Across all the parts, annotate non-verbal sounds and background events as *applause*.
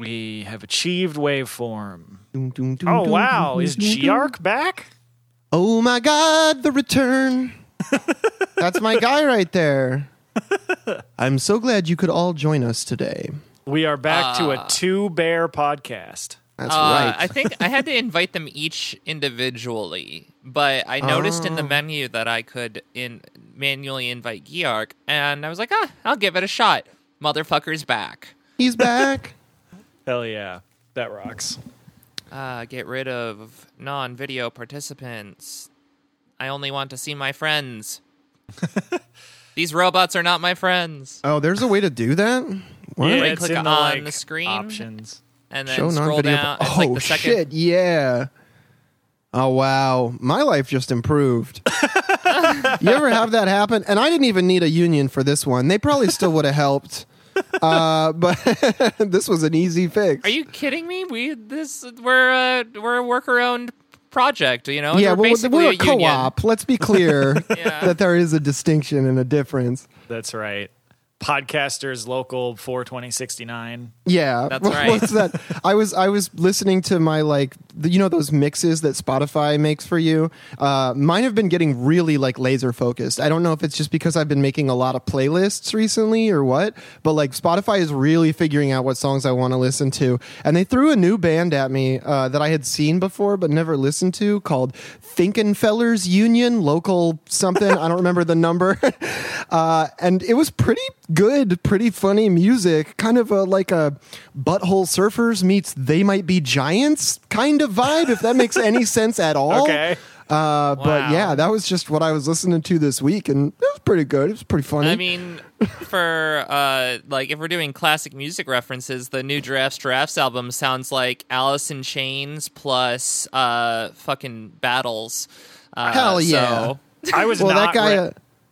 We have achieved waveform. Doom, doom, doom, Oh doom, wow, doom, is doom, doom. Back? Oh my God, the return. *laughs* That's my guy right there. I'm so glad you could all join us today. We are back to a Uh. two bear podcast. That's Uh, right. I think I had to invite them each individually, but I noticed in the Oh. menu that I could in manually invite Geark, and I was like, ah, I'll give it a shot. Motherfucker's back. He's back. *laughs* Hell yeah, that rocks. Uh, get rid of non-video participants. I only want to see my friends. *laughs* These robots are not my friends. Oh, there's a way to do that? What? Yeah, Right click in the, on like, the screen. options. And then Show scroll non-video. down. It's oh like the second. shit! Yeah. Oh wow, my life just improved. *laughs* you ever have that happen? And I didn't even need a union for this one. They probably still would have helped. Uh, but *laughs* this was an easy fix. Are you kidding me? We this we're a we're a worker owned project. You know. yeah, we're well, basically we're a a co-op. Let's be clear *laughs* Yeah. that there is a distinction and a difference. That's right. Podcasters Local 42069. Yeah, That's *laughs* right. What's that? I was I was listening to my like the, you know those mixes that Spotify makes for you. Uh, mine have been getting really like laser focused. I don't know if it's just because I've been making a lot of playlists recently or what, but like Spotify is really figuring out what songs I want to listen to. And they threw a new band at me uh, that I had seen before but never listened to called Thinkin' Fellers Union Local something. I don't remember the number. *laughs* uh, and it was pretty good, pretty funny music. Kind of a like a Butthole Surfers meets They Might Be Giants kind of vibe, if that makes any *laughs* sense at all. Okay. Uh, But yeah, that was just what I was listening to this week, and it was pretty good. It was pretty funny. I mean, for uh, like if we're doing classic music references, the new Giraffes Giraffes album sounds like Alice in Chains plus uh, fucking Battles. Uh, Hell yeah. So, *laughs* I was well, not that guy. re- uh,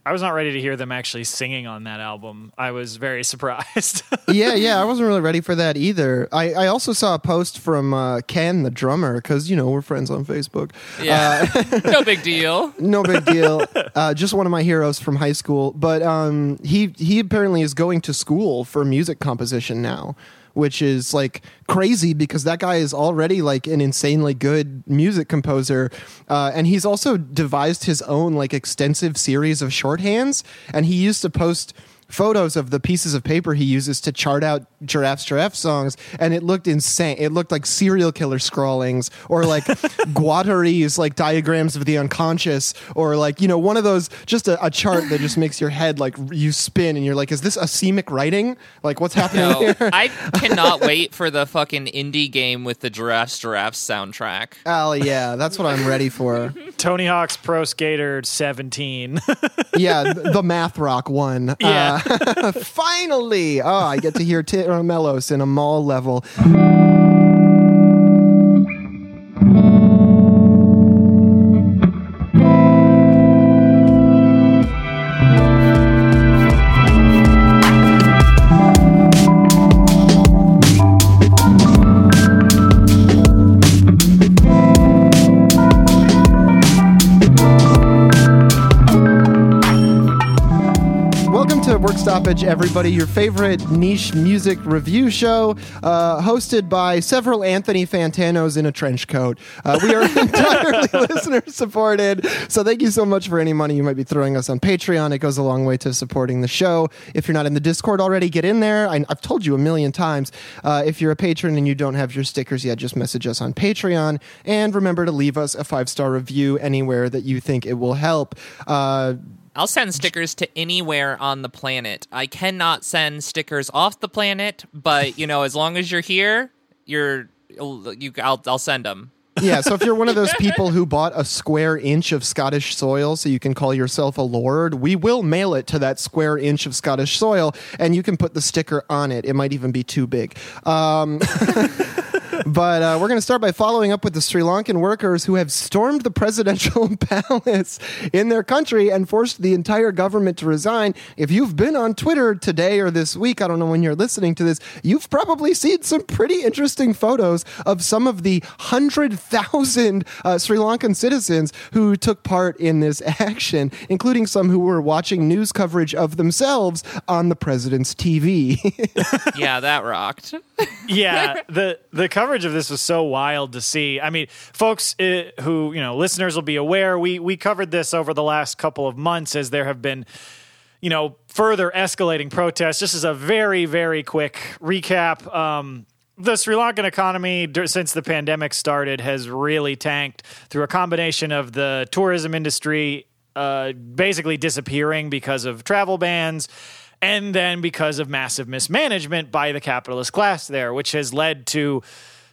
I was not ready to hear them actually singing on that album. I was very *laughs* surprised. yeah, yeah, I *laughs* wasn't really ready for that either. I, I also saw a post from uh, Ken, the drummer, because you know we're friends on Facebook. yeah, *laughs* no big deal. no big deal. Uh, just one of my heroes from high school. But um, he he apparently is going to school for music composition now, which is like crazy because that guy is already like an insanely good music composer, uh, and he's also devised his own like extensive series of shorthands, and he used to post photos of the pieces of paper he uses to chart out giraffes giraffe songs and it looked insane it looked like serial killer scrawlings or like *laughs* guattari's like diagrams of the unconscious or like you know one of those just a, a chart that just makes your head like you spin and you're like is this asemic writing like what's happening No, here I *laughs* cannot wait for the fucking indie game with the Giraffes Giraffes soundtrack. oh yeah that's what i'm ready for *laughs* Tony Hawk's Pro Skater 17. yeah the math rock one Yeah. Uh, *laughs* finally! Oh i get to hear Tera Melos in a mall level everybody. Your favorite niche music review show, uh, hosted by several Anthony Fantanos in a trench coat. Uh, we are *laughs* entirely *laughs* listener supported, so thank you so much for any money you might be throwing us on Patreon. It goes a long way to supporting the show. If you're not in the Discord already, get in there. I, I've told you a million times. Uh, if you're a patron and you don't have your stickers yet, just message us on Patreon, and remember to leave us a five star review anywhere that you think it will help. Uh, I'll send stickers to anywhere on the planet. I cannot send stickers off the planet, but you know, as long as you're here, you're you. I'll I'll send them. Yeah, so if you're one of those *laughs* people who bought a square inch of Scottish soil so you can call yourself a lord, we will mail it to that square inch of Scottish soil and you can put the sticker on it. It might even be too big. Um, *laughs* but uh, we're going to start by following up with the Sri Lankan workers who have stormed the presidential *laughs* palace in their country and forced the entire government to resign. If you've been on Twitter today or this week, I don't know when you're listening to this, you've probably seen some pretty interesting photos of some of the 100,000 uh, Sri Lankan citizens who took part in this action, including some who were watching news coverage of themselves on the president's TV. *laughs* yeah, that rocked. yeah, the the coverage of this was so wild to see. I mean, folks uh, who you know listeners will be aware we we covered this over the last couple of months as there have been you know further escalating protests. This is a very very quick recap. Um, the Sri Lankan economy since the pandemic started has really tanked through a combination of the tourism industry uh, basically disappearing because of travel bans and then because of massive mismanagement by the capitalist class there, which has led to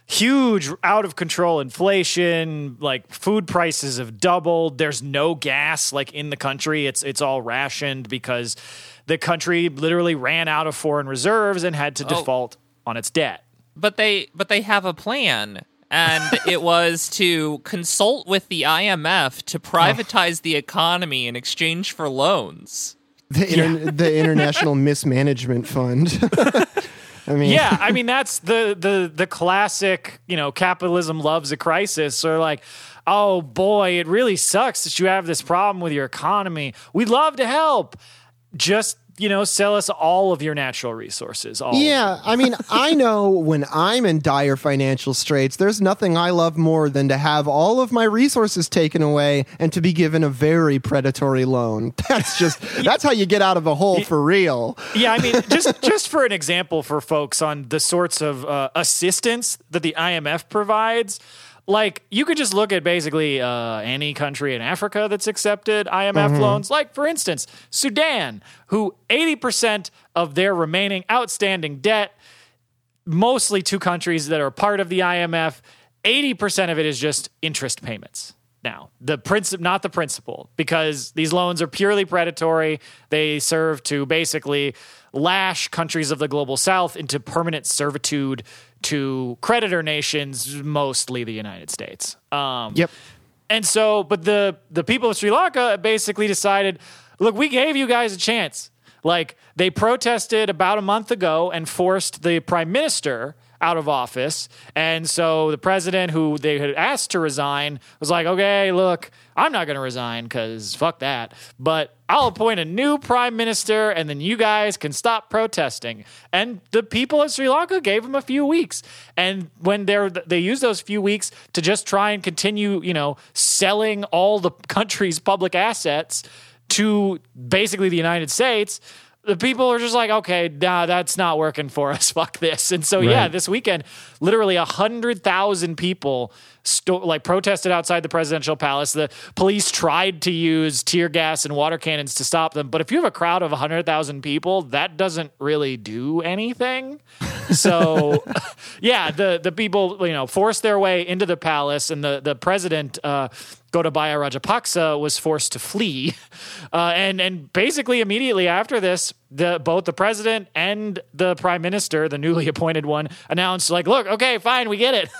huge out of control inflation like food prices have doubled there's no gas like in the country it's it's all rationed because the country literally ran out of foreign reserves and had to oh. default on its debt but they but they have a plan and *laughs* it was to consult with the IMF to oh. privatize oh. the economy in exchange for loans the, inter- yeah. the *laughs* International Mismanagement Fund. *laughs* I mean, yeah, I *laughs* mean that's the the the classic. You know, capitalism loves a crisis. Or like, oh boy, it really sucks that you have this problem with your economy. We'd love to help. Just you know, sell us all of your natural resources. yeah, I mean, *laughs* I know when I'm in dire financial straits, there's nothing I love more than to have all of my resources taken away and to be given a very predatory loan. *laughs* That's just *laughs* that's how you get out of a hole for real. Yeah, I mean, just just for an example for folks on the sorts of uh, assistance that the IMF provides like you could just look at basically uh, any country in Africa that's accepted IMF mm-hmm. loans. Like for instance, Sudan, who eighty percent of their remaining outstanding debt, mostly two countries that are part of the IMF, eighty percent of it is just interest payments. Now, the principle, not the principal, because these loans are purely predatory. They serve to basically lash countries of the global south into permanent servitude to creditor nations, mostly the United States. Um, yep. And so, but the the people of Sri Lanka basically decided, look, we gave you guys a chance. Like they protested about a month ago and forced the prime minister out of office. And so the president, who they had asked to resign, was like, okay, look, I'm not going to resign because fuck that. But I'll appoint a new prime minister and then you guys can stop protesting. And the people of Sri Lanka gave him a few weeks. And when they're, they used those few weeks to just try and continue, you know, selling all the country's public assets to basically the United States the people are just like, okay, nah, that's not working for us. *laughs* Fuck this. And so, right. yeah, this weekend, literally a hundred thousand people sto- like protested outside the presidential palace. The police tried to use tear gas and water cannons to stop them. But if you have a crowd of a hundred thousand people, that doesn't really do anything. So, *laughs* yeah, the the people you know forced their way into the palace, and the the president. Uh, Gotabaya Rajapaksa was forced to flee, *laughs* uh, and and basically immediately after this, the both the president and the prime minister, the newly *laughs* appointed one, announced like, "Look, okay, fine, we get it,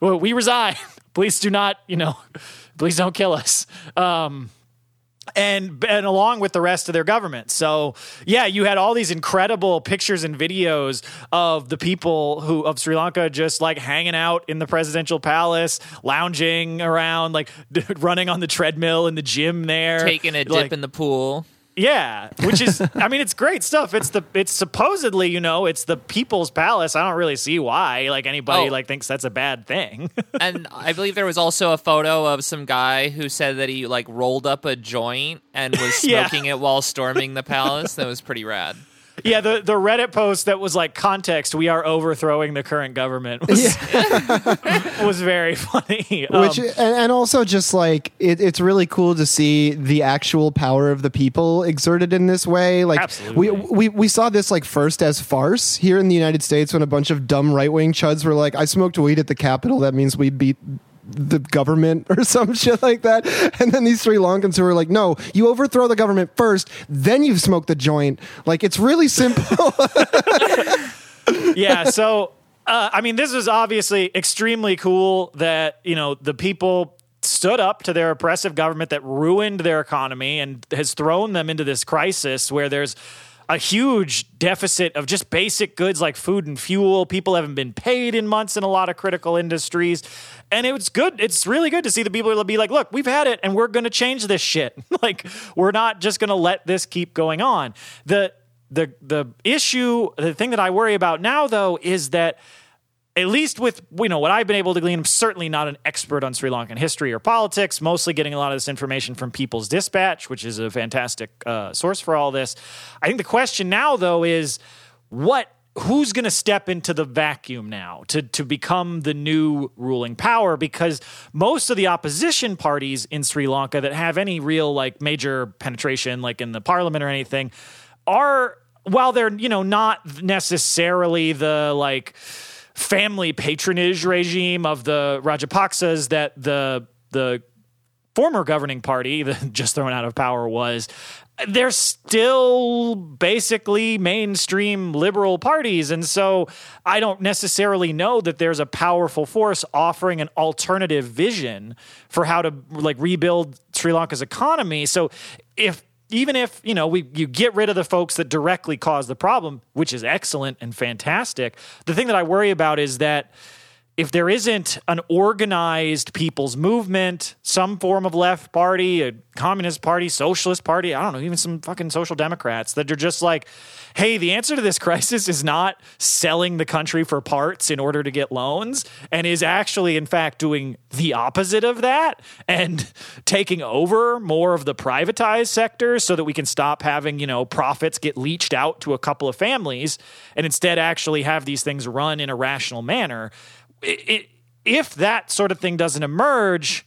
we resign. Please do not, you know, *laughs* please don't kill us." Um, and and along with the rest of their government. So yeah, you had all these incredible pictures and videos of the people who of Sri Lanka just like hanging out in the presidential palace, lounging around, like *laughs* running on the treadmill in the gym there, taking a dip like, in the pool. Yeah, which is, *laughs* I mean, it's great stuff. It's the, it's supposedly, you know, it's the people's palace. I don't really see why, like anybody oh. like thinks that's a bad thing. *laughs* and I believe there was also a photo of some guy who said that he like rolled up a joint and was *laughs* smoking yeah. it while storming the palace. That was pretty rad yeah, the, the Reddit post that was like context, we are overthrowing the current government was, yeah. *laughs* was very funny. Um, Which and, and, also just like it, it's really cool to see the actual power of the people exerted in this way. Like absolutely. we we we saw this like first as farce here in the United States when a bunch of dumb right wing chuds were like, "I smoked weed at the Capitol. That means we beat the government *laughs* or some shit like that. And then these Sri Lankans who are like, no, you overthrow the government first, then you smoke the joint. Like it's really simple. *laughs* *laughs* yeah. So Uh, I mean, this is obviously extremely cool that you know the people stood up to their oppressive government that ruined their economy and has thrown them into this crisis where there's a huge deficit of just basic goods like food and fuel. People haven't been paid in months in a lot of critical industries. And it's good. It's really good to see the people be like, look, we've had it and we're going to change this shit. *laughs* like, we're not just going to let this keep going on. The, the, the issue, the thing that I worry about now, though, is that at least with you know what I've been able to glean, I'm certainly not an expert on Sri Lankan history or politics. Mostly getting a lot of this information from People's Dispatch, which is a fantastic uh, source for all this. I think the question now, though, is what who's going to step into the vacuum now to to become the new ruling power because most of the opposition parties in Sri Lanka that have any real like major penetration like in the parliament or anything are while they're you know not necessarily the like family patronage regime of the Rajapaksas that the the former governing party, *laughs* just thrown out of power, was. They're still basically mainstream liberal parties. And so I don't necessarily know that there's a powerful force offering an alternative vision for how to like rebuild Sri Lanka's economy. So if even if you know we you get rid of the folks that directly cause the problem, which is excellent and fantastic, the thing that I worry about is that if there isn't an organized people's movement, some form of left party, a communist party, socialist party, I don't know, even some fucking social democrats that are just like, hey, the answer to this *laughs* crisis is not selling the country for parts in order to get loans, and is actually, in fact, doing the opposite of that and *laughs* taking over more of the privatized sector so that we can stop having, you know, profits get leached out to a couple of families and instead actually have these things run in a rational manner it, if that sort of thing doesn't emerge,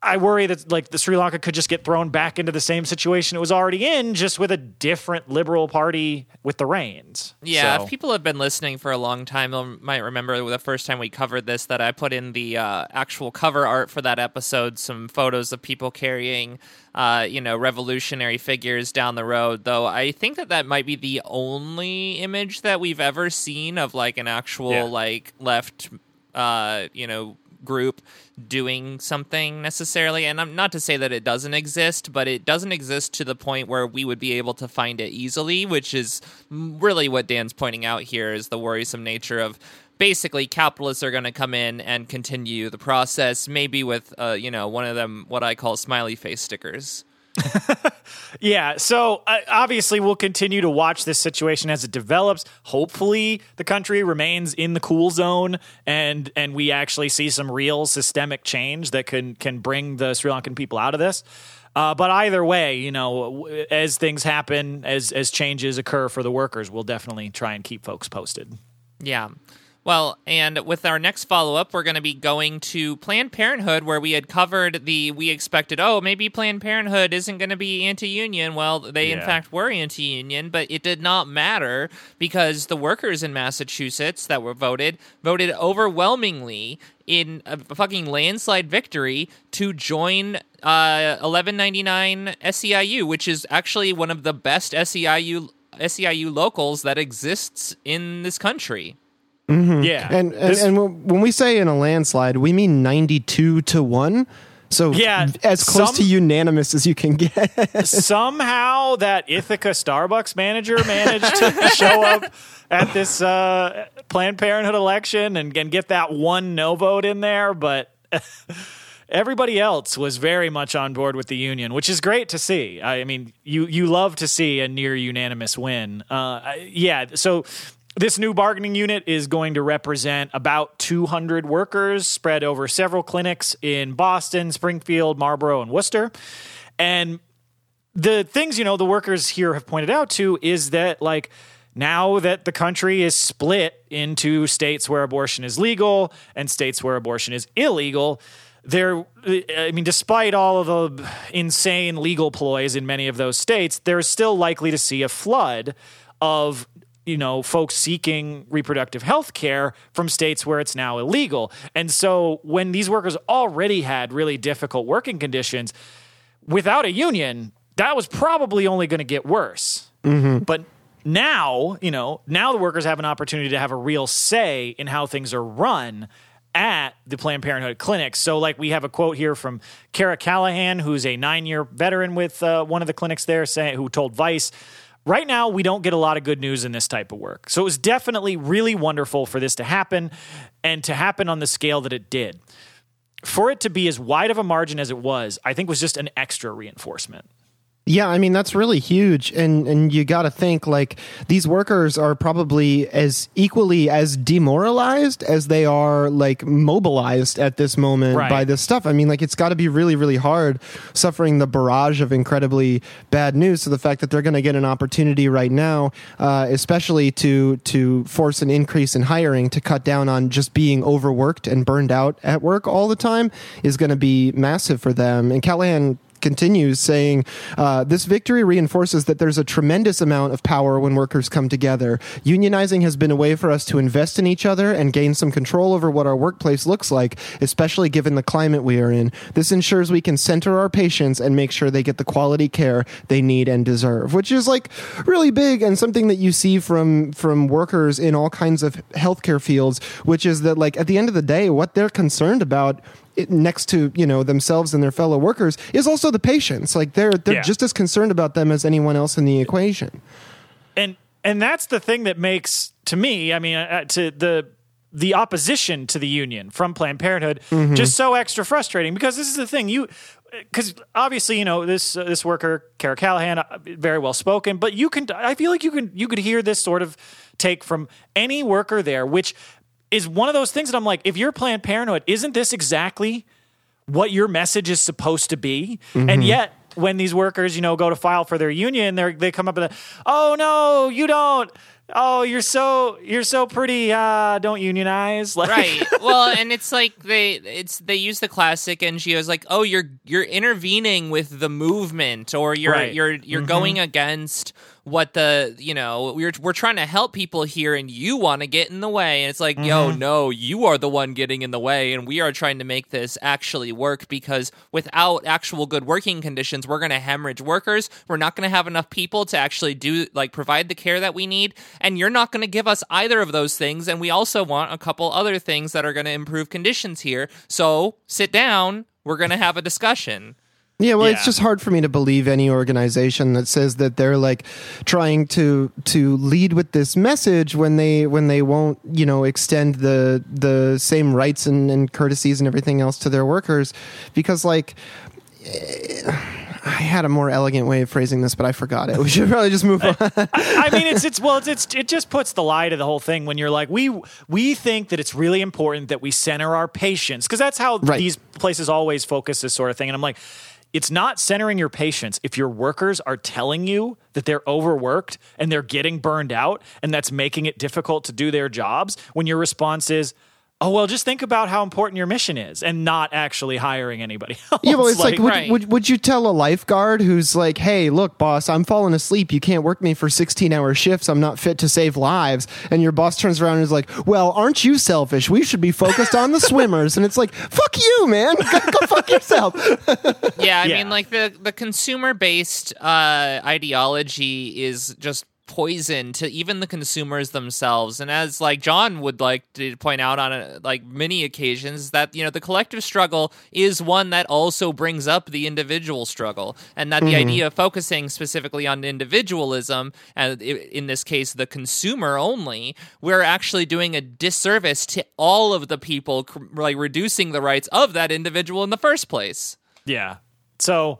I worry that like the Sri Lanka could just get thrown back into the same situation it was already in, just with a different liberal party with the reins. Yeah, So- if people have been listening for a long time, they might remember the first time we covered this that I put in the uh, actual cover art for that episode some photos of people carrying, uh, you know, revolutionary figures down the road. Though I think that that might be the only image that we've ever seen of like an actual Yeah. like left, uh, you know, group doing something necessarily. And I'm not to say that it doesn't exist but it doesn't exist to the point where we would be able to find it easily which is really what Dan's pointing out here is the worrisome nature of basically capitalists are going to come in and continue the process maybe with uh, you know one of them what I call smiley face stickers *laughs* Yeah, so uh, obviously we'll continue to watch this situation as it develops. Hopefully, the country remains in the cool zone, and and we actually see some real systemic change that can can bring the Sri Lankan people out of this. Uh, but either way, you know, as things happen, as as changes occur for the workers, we'll definitely try and keep folks posted. Yeah. Well, and with our next follow up, we're going to be going to Planned Parenthood, where we had covered the. We expected, oh, maybe Planned Parenthood isn't going to be anti union. Well, they in fact were anti union, but it did not matter because the workers in Massachusetts that were voted voted overwhelmingly in a fucking landslide victory to join uh, 1199 SEIU, which is actually one of the best SEIU SEIU locals that exists in this country. Yeah, And and, This- and when we say in a landslide, we mean ninety-two to one. So Yeah, as close some- to unanimous as you can get. *laughs* somehow that Ithaca Starbucks manager managed to show up at this uh, Planned Parenthood election and, and get that one no vote in there, but *laughs* everybody else was very much on board with the union, which is great to see. I mean, you you love to see a near unanimous win. Uh, yeah, so. This new bargaining unit is going to represent about 200 workers spread over several clinics in Boston, Springfield, Marlborough, and Worcester. And the things you know the workers here have pointed out to is that like now that the country is split into states where abortion is legal and states where abortion is illegal there i mean despite all of the insane legal ploys in many of those states there's still likely to see a flood of you know folks seeking reproductive health care from states where it's now illegal and so when these workers already had really difficult working conditions without a union, that was probably only going to get worse. But now, you know, now the workers have an opportunity to have a real say in how things are run at the Planned Parenthood clinics. So, like, we have a quote here from Kara Callahan, who's a nine year veteran with uh, one of the clinics there, saying, who told Vice, Right now, we don't get a lot of good news in this type of work. So, it was definitely really wonderful for this to happen and to happen on the scale that it did. For it to be as wide of a margin as it was, I think was just an extra reinforcement. Yeah, I mean that's really huge, and and you got to think like these workers are probably as equally as demoralized as they are like mobilized at this moment Right. by this stuff. I mean, like it's got to be really really hard suffering the barrage of incredibly bad news. So the fact that they're going to get an opportunity right now, uh, especially to to force an increase in hiring to cut down on just being overworked and burned out at work all the time, is going to be massive for them. And Callahan continues saying uh, this victory reinforces that there's a tremendous amount of power when workers come together. Unionizing has been a way for us to invest in each other and gain some control over what our workplace looks like especially given the climate we are in. This ensures we can center our patients and make sure they get the quality care they need and deserve which is like really big and something that you see from from workers in all kinds of healthcare fields which is that like at the end of the day what they're concerned about next to you know themselves and their fellow workers is also the patients. Like they're they're Yeah. just as concerned about them as anyone else in the equation. and and that's the thing that makes to me i mean uh, to the the opposition to the union from planned parenthood just so extra frustrating because this is the thing you because obviously you know this uh, this worker Kara Callahan uh, very well spoken but you can I feel like you can you could hear this sort of take from any worker there which is one of those things that I'm like if you're Planned Parenthood isn't this exactly what your message is supposed to be. And yet, when these workers, you know, go to file for their union, they they come up with, a, "Oh no, you don't. Oh, you're so you're so pretty. Uh, don't unionize." *laughs* Like, right well and it's like they it's they use the classic ngos like oh you're you're intervening with the movement or you're Right. you're you're going against what the you know we're we're trying to help people here and you want to get in the way. And it's like yo mm-hmm. no you are the one getting in the way and we are trying to make this actually work because without actual good working conditions we're going to hemorrhage workers. We're not going to have enough people to actually do like provide the care that we need. And you're not going to give us either of those things. And we also want a couple other things that are going to improve conditions here. So sit down. We're going to have a discussion Yeah, well, Yeah. it's just hard for me to believe any organization that says that they're like trying to to lead with this message when they when they won't you know extend the the same rights and, and courtesies and everything else to their workers because like. eh, I had a more elegant way of phrasing this, but I forgot it. We should probably just move on. I mean, it's it's well, it's, it's it just puts the lie to the whole thing when you're like, we we think that it's really important that we center our patients because that's how Right. these places always focus this sort of thing. And I'm like, it's not centering your patients if your workers are telling you that they're overworked and they're getting burned out and that's making it difficult to do their jobs. When your response is. Oh well, just think about how important your mission is, and not actually hiring anybody *laughs* else. Yeah, well, it's like, would, right. would, would you tell a lifeguard who's like, hey, look, boss, I'm falling asleep. You can't work me for 16 hour shifts. I'm not fit to save lives. And your boss turns around and is like, well, aren't you selfish? We should be focused on the *laughs* swimmers. And it's like, fuck you, man. *laughs* Go, go fuck yourself. Yeah, I Yeah. mean, like the the consumer based uh, ideology is just poison to even the consumers themselves. And as like John would like to point out on a, like many occasions, that you know the collective struggle is one that also brings up the individual struggle, and that the mm-hmm. idea of focusing specifically on individualism, and in this case the consumer only, we're actually doing a disservice to all of the people, like reducing the rights of that individual in the first place. Yeah. So,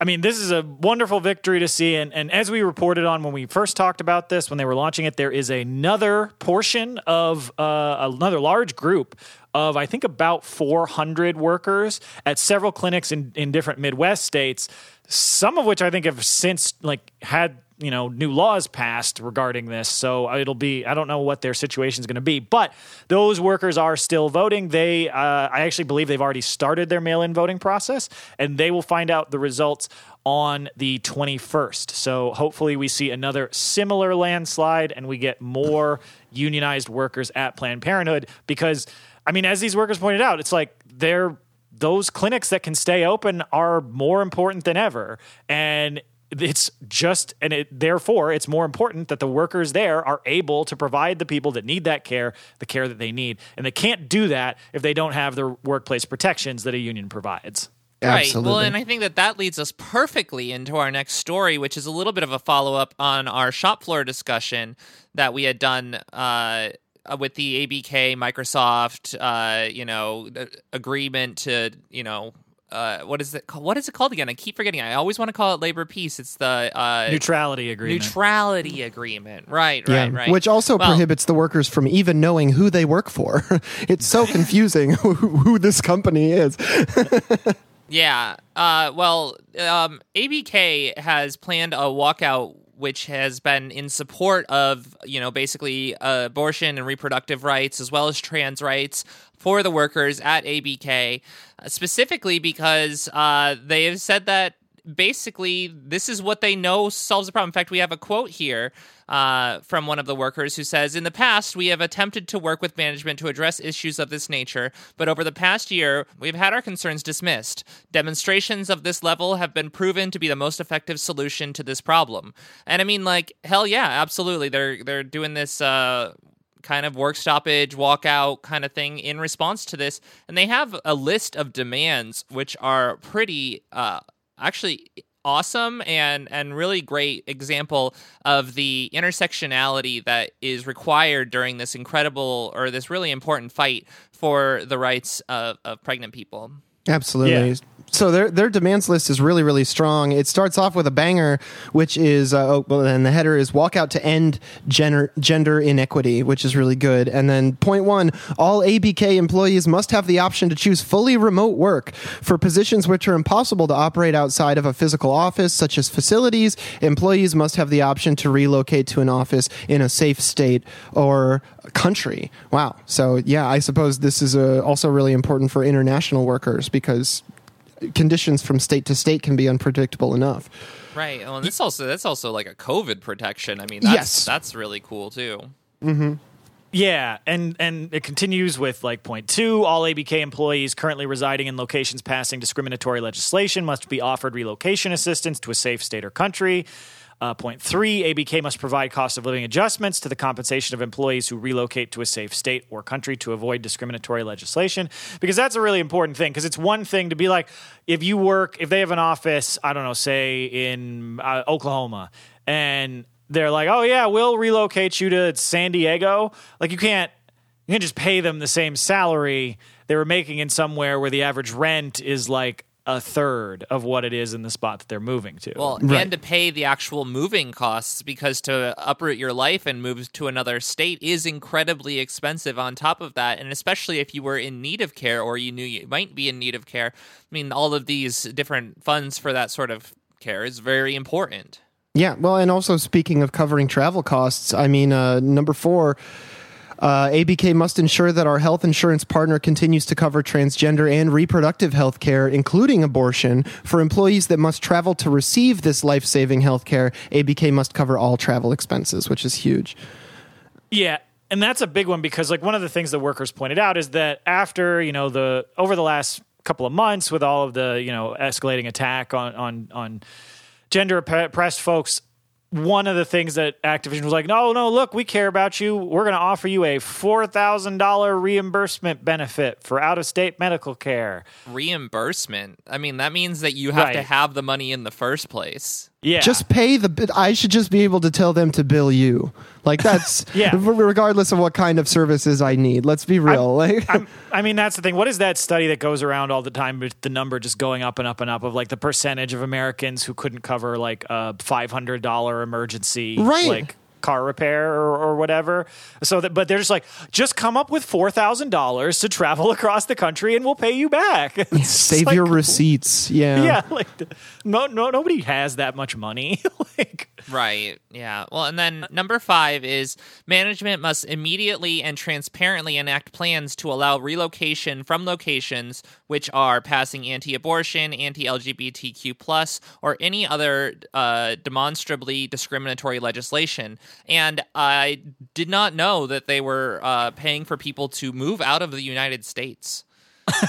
I mean, this is a wonderful victory to see. And, and as we reported on when we first talked about this, when they were launching it, there is another portion of uh, another large group of, I think, about 400 workers at several clinics in, in different Midwest states, some of which I think have since like had you know new laws passed regarding this. So it'll be i don't know what their situation is going to be but those workers are still voting. They uh, i actually believe they've already started their mail-in voting process and they will find out the results on the 21st so hopefully we see another similar landslide and we get more unionized workers at planned parenthood because i mean as these workers pointed out it's like they're those clinics that can stay open are more important than ever. And it's just and it therefore it's more important that the workers there are able to provide the people that need that care the care that they need. And they can't do that if they don't have the workplace protections that a union provides. Right. Well, and I think that that leads us perfectly into our next story, which is a little bit of a follow up on our shop floor discussion that we had done uh, with the ABK Microsoft, uh, you know, agreement to, you know, uh, what is it called? What is it called again? I keep forgetting. I always want to call it labor peace. It's the uh, neutrality agreement neutrality agreement. Right, Yeah, right, right. which also Well, prohibits the workers from even knowing who they work for. *laughs* it's so confusing who, *laughs* who this company is. *laughs* Yeah. Uh, well, um, ABK has planned a walkout which has been in support of, you know, basically uh, abortion and reproductive rights as well as trans rights for the workers at ABK, specifically because uh, they have said that basically this is what they know solves the problem. In fact, we have a quote here uh, from one of the workers who says In the past, we have attempted to work with management to address issues of this nature, but over the past year, we've had our concerns dismissed. Demonstrations of this level have been proven to be the most effective solution to this problem. And I mean, like, hell yeah, absolutely. They're, they're doing this. Uh, kind of work stoppage, walkout kind of thing in response to this. And they have a list of demands which are pretty uh, actually awesome and and really great example of the intersectionality that is required during this incredible or this really important fight for the rights of, of pregnant people. Absolutely. Yeah. So their their demands list is really really strong. It starts off with a banger, which is uh, oh, well, and the header is walk out to end gender gender inequity, which is really good. And then point one: all ABK employees must have the option to choose fully remote work for positions which are impossible to operate outside of a physical office, such as facilities. Employees must have the option to relocate to an office in a safe state or country. Wow. So yeah, I suppose this is uh, also really important for international workers because conditions from state to state can be unpredictable enough. Right. Well, and this also that's also like a COVID protection. I mean, that's Yes. that's really cool too. Mm-hmm. Yeah, and and it continues with like point two: all ABK employees currently residing in locations passing discriminatory legislation must be offered relocation assistance to a safe state or country. Uh, point three: ABK must provide cost of living adjustments to the compensation of employees who relocate to a safe state or country to avoid discriminatory legislation. Because that's a really important thing. Because it's one thing to be like, if you work, if they have an office, I don't know, say in uh, Oklahoma, and they're like, "Oh yeah, we'll relocate you to San Diego." Like you can't you can't just pay them the same salary they were making in somewhere where the average rent is like a third of what it is in the spot that they're moving to. Well, Right. and to pay the actual moving costs because to uproot your life and move to another state is incredibly expensive on top of that. And especially if you were in need of care or you knew you might be in need of care. I mean, all of these different funds for that sort of care is very important. Yeah, well, and also speaking of covering travel costs, I mean, uh, number four, uh, ABK must ensure that our health insurance partner continues to cover transgender and reproductive health care, including abortion. For employees that must travel to receive this life saving health care, ABK must cover all travel expenses, which is huge. Yeah, and that's a big one because like one of the things the workers pointed out is that after you know the over the last couple of months with all of the you know escalating attack on on on gender oppressed folks. One of the things that Activision was like, no, no, look, we care about you. We're going to offer you a four thousand dollar reimbursement benefit for out of state medical care. Reimbursement. I mean, that means that you have to have the money in the first place. Yeah, Just pay the. I should just be able to tell them to bill you. Like that's *laughs* Yeah. regardless of what kind of services I need. Let's be real. like, I'm, I mean, that's the thing. What is that study that goes around all the time with the number just going up and up and up of like the percentage of Americans who couldn't cover like a five hundred dollar emergency Right. like car repair or, or whatever. So that, but they're just like, just come up with four thousand dollars to travel *laughs* across the country and we'll pay you back. *laughs* It's save like, your receipts. Yeah. *laughs* Yeah, like no, no, nobody has that much money. like, Right. Yeah. Well, and then number five is management must immediately and transparently enact plans to allow relocation from locations which are passing anti-abortion, anti-LGBTQ plus, or any other uh, demonstrably discriminatory legislation. And I did not know that they were uh, paying for people to move out of the United States. *laughs*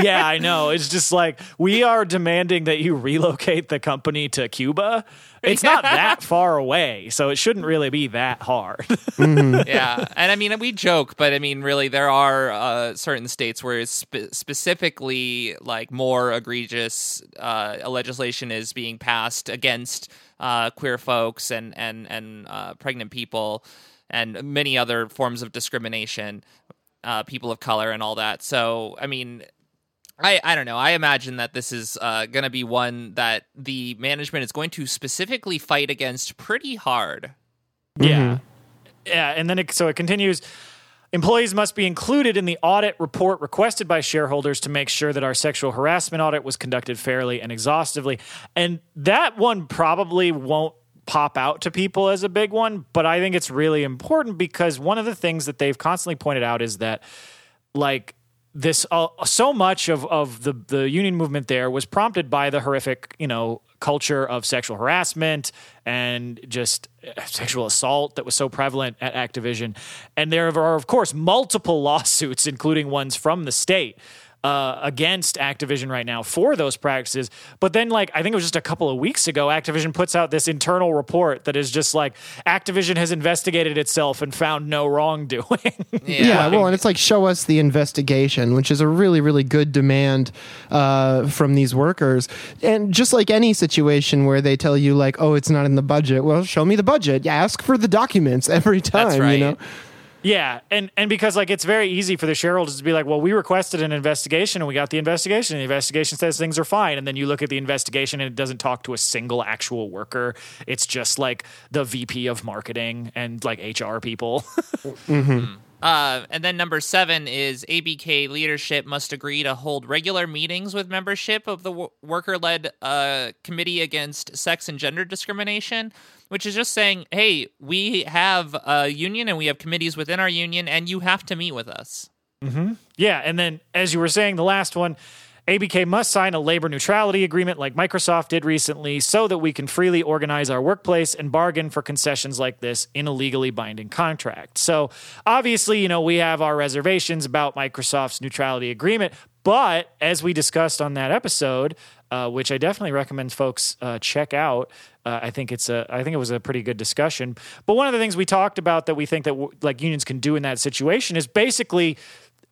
yeah, I know. It's just like we are demanding that you relocate the company to Cuba. It's not that far away, so it shouldn't really be that hard. *laughs* yeah, and I mean we joke, but I mean really there are uh, certain states where spe- specifically like more egregious uh, legislation is being passed against uh, queer folks and and and uh, pregnant people and many other forms of discrimination, uh, people of color and all that. So I mean I, I don't know. I imagine that this is uh, going to be one that the management is going to specifically fight against pretty hard. Yeah. Yeah. And then it, so it continues. Employees must be included in the audit report requested by shareholders to make sure that our sexual harassment audit was conducted fairly and exhaustively. And that one probably won't pop out to people as a big one, but I think it's really important because one of the things that they've constantly pointed out is that, like, this uh, so much of, of the, the union movement there was prompted by the horrific you know culture of sexual harassment and just uh, *laughs* sexual assault that was so prevalent at Activision. And there are of course multiple *laughs* lawsuits including ones from the state uh, against Activision right now for those practices. But then, like, I think it was just a couple of weeks ago, Activision puts out this internal report that is just like Activision has investigated itself and found no wrongdoing. *laughs* Yeah. Yeah, well, and it's like show us the investigation, which is a really, really good demand uh, from these workers. And just like any situation where they tell you, like, oh, it's not in the budget, well, show me the budget. Yeah, ask for the documents every time. That's right. You know, Yeah, and and because like it's very easy for the shareholders to be like, well, we requested an investigation and we got the investigation. And the investigation says things are fine, and then you look at the investigation and it doesn't talk to a single actual worker. It's just like the VP of marketing and like HR people. *laughs* Mm-hmm. Uh, and then number seven is ABK leadership must agree to hold regular meetings with membership of the w- worker led uh, committee against sex and gender discrimination, which is just saying, hey, we have a union and we have committees within our union, and you have to meet with us. Yeah, and then as you were saying, the last one, ABK must sign a labor neutrality agreement like Microsoft did recently so that we can freely organize our workplace and bargain for concessions like this in a legally binding contract. So, obviously, you know, we have our reservations about Microsoft's neutrality agreement, but as we discussed on that episode, uh, which I definitely recommend folks uh, check out. Uh, I think it's a, I think it was a pretty good discussion. But one of the things we talked about that we think that like unions can do in that situation is basically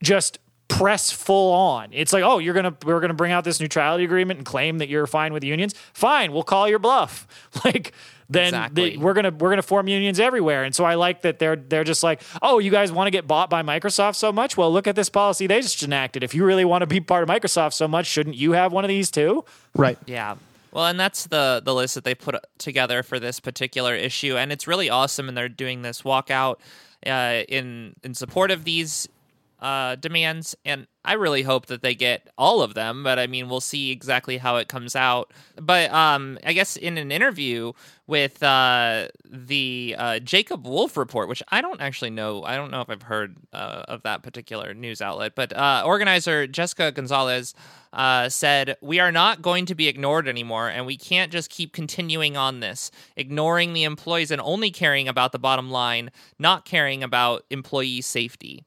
just press full on. It's like, oh, you're gonna we're gonna bring out this neutrality agreement and claim that you're fine with unions. Fine, we'll call your bluff. *laughs* Like then Exactly. the, we're gonna we're gonna form unions everywhere. And so I like that they're they're just like, oh, you guys want to get bought by Microsoft so much? Well, look at this policy they just enacted. If you really want to be part of Microsoft so much, shouldn't you have one of these too? right? Yeah. Well, and that's the the list that they put together for this particular issue, and it's really awesome. And they're doing this walkout uh, in in support of these uh, demands, and I really hope that they get all of them. But I mean, we'll see exactly how it comes out. But um, I guess in an interview with uh, the uh, Jacob Wolf report, which I don't actually know, I don't know if I've heard uh, of that particular news outlet, but uh, organizer Jessica Gonzalez uh, said, We are not going to be ignored anymore, and we can't just keep continuing on this, ignoring the employees and only caring about the bottom line, not caring about employee safety.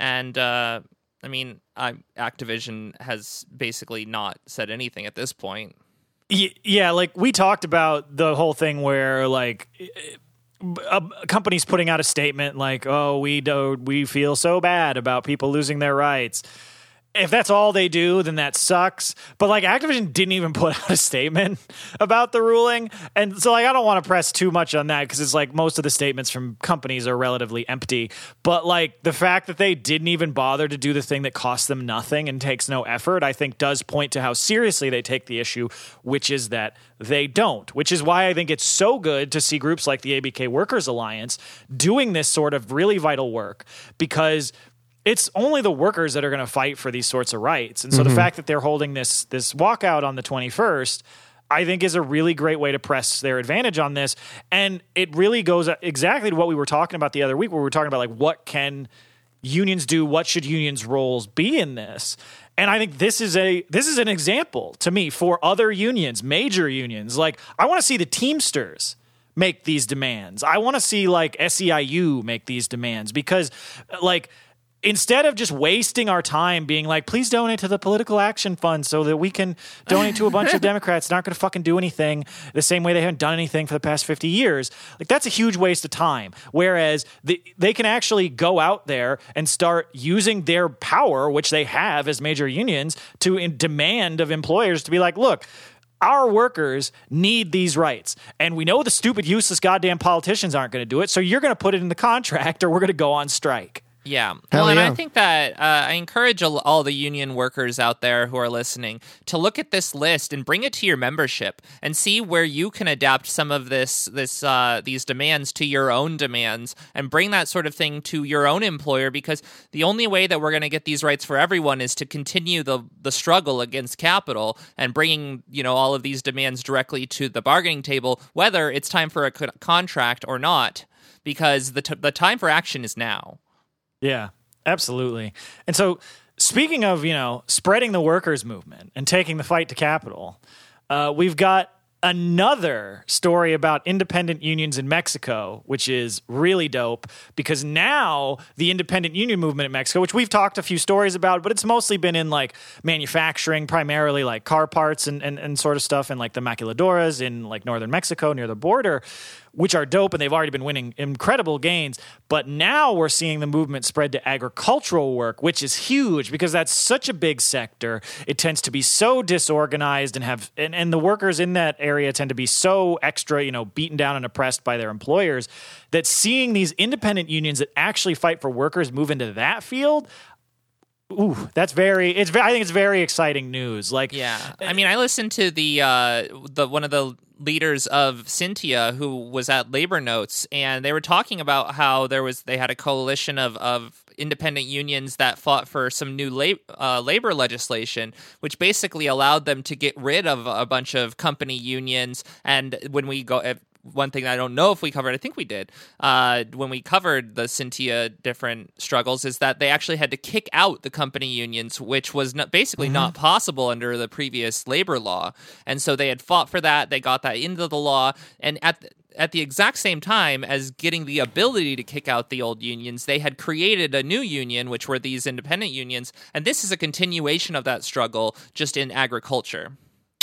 And uh, I mean, I, Activision has basically not said anything at this point. Yeah, like we talked about the whole thing where like a company's putting out a statement like, "Oh, we do we feel so bad about people losing their rights." If that's all they do, then that sucks. But like Activision didn't even put *laughs* out a statement about the ruling. And so like I don't want to press too much on that because it's like most of the statements from companies are relatively empty. But like the fact that they didn't even bother to do the thing that costs them nothing and takes no effort, I think does point to how seriously they take the issue, which is that they don't. Which is why I think it's so good to see groups like the ABK Workers Alliance doing this sort of really vital work because it's only the workers that are going to fight for these sorts of rights. And so the mm-hmm. fact that they're holding this this walkout on the 21st I think is a really great way to press their advantage on this. And it really goes exactly to what we were talking about the other week where we were talking about like what can unions do? What should unions roles be in this? And i think this is a this is an example to me for other unions major unions. Like i want to see the teamsters make these demands. I want to see like seiu make these demands because like instead of just wasting our time being like, please donate to the political action fund so that we can donate to a bunch of *laughs* Democrats that aren't going to fucking do anything the same way they haven't done anything for the past 50 years. Like, that's a huge waste of time. Whereas the, they can actually go out there and start using their power, which they have as major unions, to in- demand of employers to be like, look, our workers need these rights. And we know the stupid, useless, goddamn politicians aren't going to do it. So you're going to put it in the contract or we're going to go on strike. Yeah. Hell well, and I think that uh, I encourage all, all the union workers out there who are listening to look at this list and bring it to your membership and see where you can adapt some of this this uh, these demands to your own demands and bring that sort of thing to your own employer because the only way that we're going to get these rights for everyone is to continue the the struggle against capital and bringing you know all of these demands directly to the bargaining table whether it's time for a co- contract or not because the t- the time for action is now. Yeah, absolutely. And so, speaking of, you know, spreading the workers' movement and taking the fight to capital, uh, we've got another story about independent unions in Mexico, which is really dope because now the independent union movement in Mexico, which we've talked a few stories about, but it's mostly been in like manufacturing, primarily like car parts and, and, and sort of stuff, and like the maquiladoras in like northern Mexico near the border which are dope and they've already been winning incredible gains. But now we're seeing the movement spread to agricultural work, which is huge because that's such a big sector. It tends to be so disorganized and have and, and the workers in that area tend to be so extra, you know, beaten down and oppressed by their employers that seeing these independent unions that actually fight for workers move into that field. Ooh, that's very. It's. I think it's very exciting news. Like, Yeah, I mean, I listened to the uh, the one of the leaders of SINTTIA who was at Labor Notes, and they were talking about how there was they had a coalition of of independent unions that fought for some new lab, uh, labor legislation, which basically allowed them to get rid of a bunch of company unions. And when we go, one thing I don't know if we covered, I think we did, uh, when we covered the SINTTIA different struggles, is that they actually had to kick out the company unions, which was not, basically not possible under the previous labor law. And so they had fought for that. They got that into the law. And at at the exact same time as getting the ability to kick out the old unions, they had created a new union, which were these independent unions. And this is a continuation of that struggle, just in agriculture.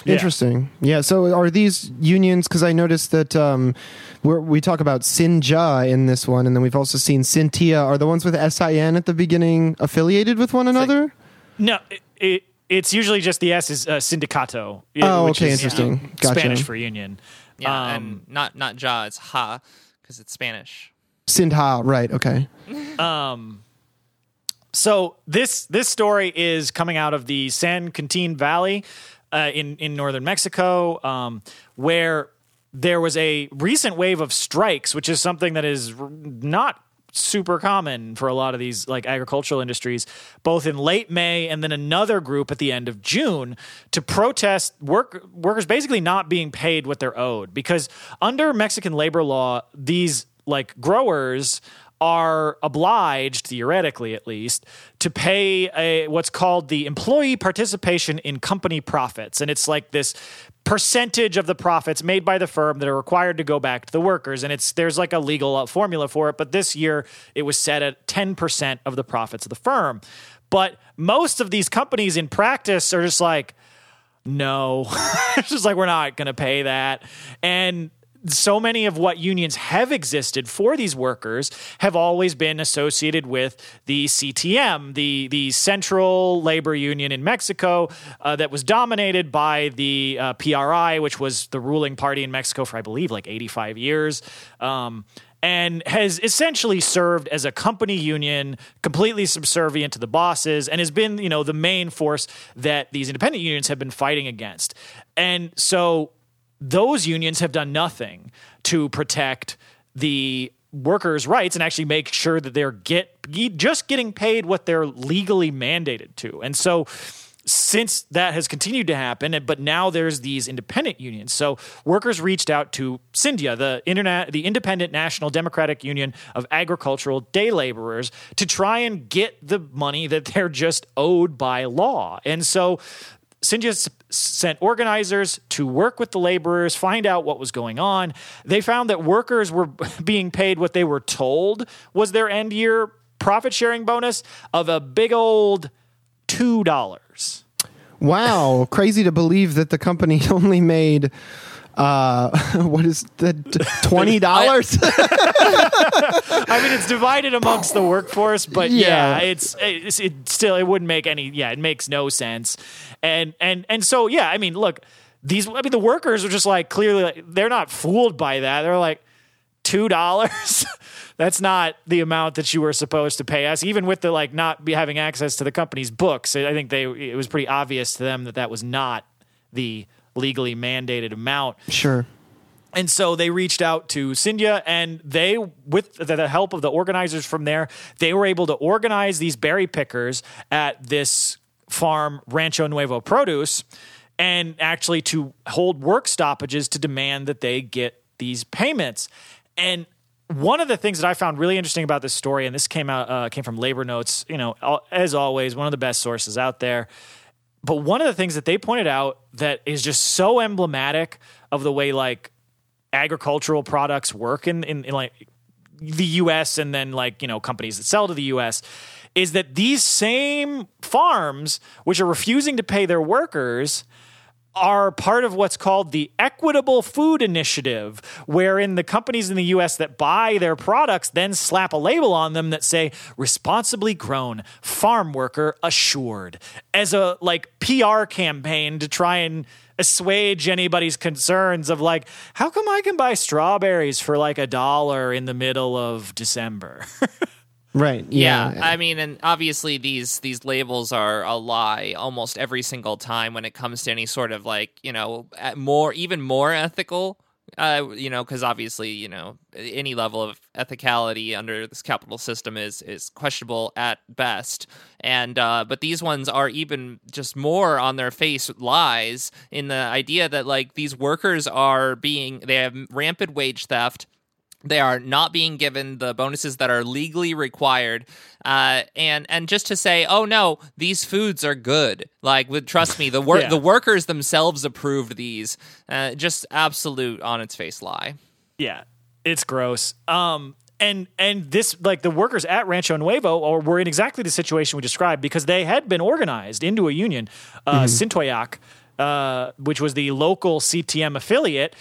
Yeah. Interesting. Yeah. So are these unions? Because I noticed that um, we're, we talk about Sinja in this one, and then we've also seen SINTTIA. Are the ones with SIN at the beginning affiliated with one another? No, it, it, it's usually just the S is uh, sindicato. Oh, which okay, is, interesting. Gotcha. Spanish for union. Yeah, Um, and not not ja, it's ha, because it's Spanish. Sindha, right? Okay. *laughs* Um. So this this story is coming out of the San Quintin Valley uh, in in northern Mexico, um, where there was a recent wave of strikes, which is something that is not super common for a lot of these like agricultural industries both in late May and then another group at the end of June to protest work workers basically not being paid what they're owed. Because under Mexican labor law these like growers are obliged, theoretically at least, to pay a what's called the employee participation in company profits, and it's like this percentage of the profits made by the firm that are required to go back to the workers, and it's there's like a legal uh, formula for it, but this year it was set at ten percent of the profits of the firm. But most of these companies in practice are just like, no, *laughs* it's just like we're not going to pay that, and so many of what unions have existed for these workers have always been associated with the CTM, the the Central Labor Union in Mexico, uh, that was dominated by the uh, PRI, which was the ruling party in Mexico for I believe like 85 years. Um, and has essentially served as a company union, completely subservient to the bosses, and has been, you know, the main force that these independent unions have been fighting against. And so those unions have done nothing to protect the workers' rights and actually make sure that they're get just getting paid what they're legally mandated to. And so since that has continued to happen, but now there's these independent unions. So workers reached out to SINDJA, the internet, the Independent National Democratic Union of Agricultural Day Laborers, to try and get the money that they're just owed by law. And so SINDJA s- sent organizers to work with the laborers, find out what was going on. They found that workers were *laughs* being paid what they were told was their end year profit sharing bonus of a big old two dollars. Wow, crazy to believe that the company *laughs* only made uh *laughs* what is the *laughs* twenty dollars? *laughs* I mean, it's divided amongst the workforce, but yeah, Yeah. it's, it's it still it wouldn't make any yeah, it makes no sense. And and and so yeah, I mean, look, these I mean the workers are just like clearly like, they're not fooled by that. They're like two dollars. That's not the amount that you were supposed to pay us, even with the like not be having access to the company's books. I think they it was pretty obvious to them that that was not the legally mandated amount. sure. And so they reached out to SINDJA, and they, with the, the help of the organizers from there, they were able to organize these berry pickers at this farm, Rancho Nuevo Produce, and actually to hold work stoppages to demand that they get these payments. And one of the things that I found really interesting about this story, and this came out uh, came from Labor Notes, you know, as always, one of the best sources out there. But one of the things that they pointed out that is just so emblematic of the way like agricultural products work in, in, in like the US and then like, you know, companies that sell to the US is that these same farms, which are refusing to pay their workers, are part of what's called the Equitable Food Initiative, wherein the companies in the US that buy their products then slap a label on them that say responsibly grown, farm worker assured, as a like PR campaign to try and assuage anybody's concerns of like, how come I can buy strawberries for like a dollar in the middle of December? *laughs* Right. Yeah, Yeah. I mean, and obviously these these labels are a lie almost every single time when it comes to any sort of like you know more even more ethical. Uh, you know, because obviously, you know, any level of ethicality under this capital system is is questionable at best. And uh, but these ones are even just more on their face lies in the idea that like these workers are being they have rampant wage theft they are not being given the bonuses that are legally required uh, and and just to say oh no these foods are good like with trust me the wor- *laughs* Yeah. the workers themselves approved these uh, just absolute on its face lie Yeah, it's gross. Um, and and this like the workers at Rancho Nuevo or were in exactly the situation we described because they had been organized into a union, uh, Sintoyac, uh, which was the local CTM affiliate.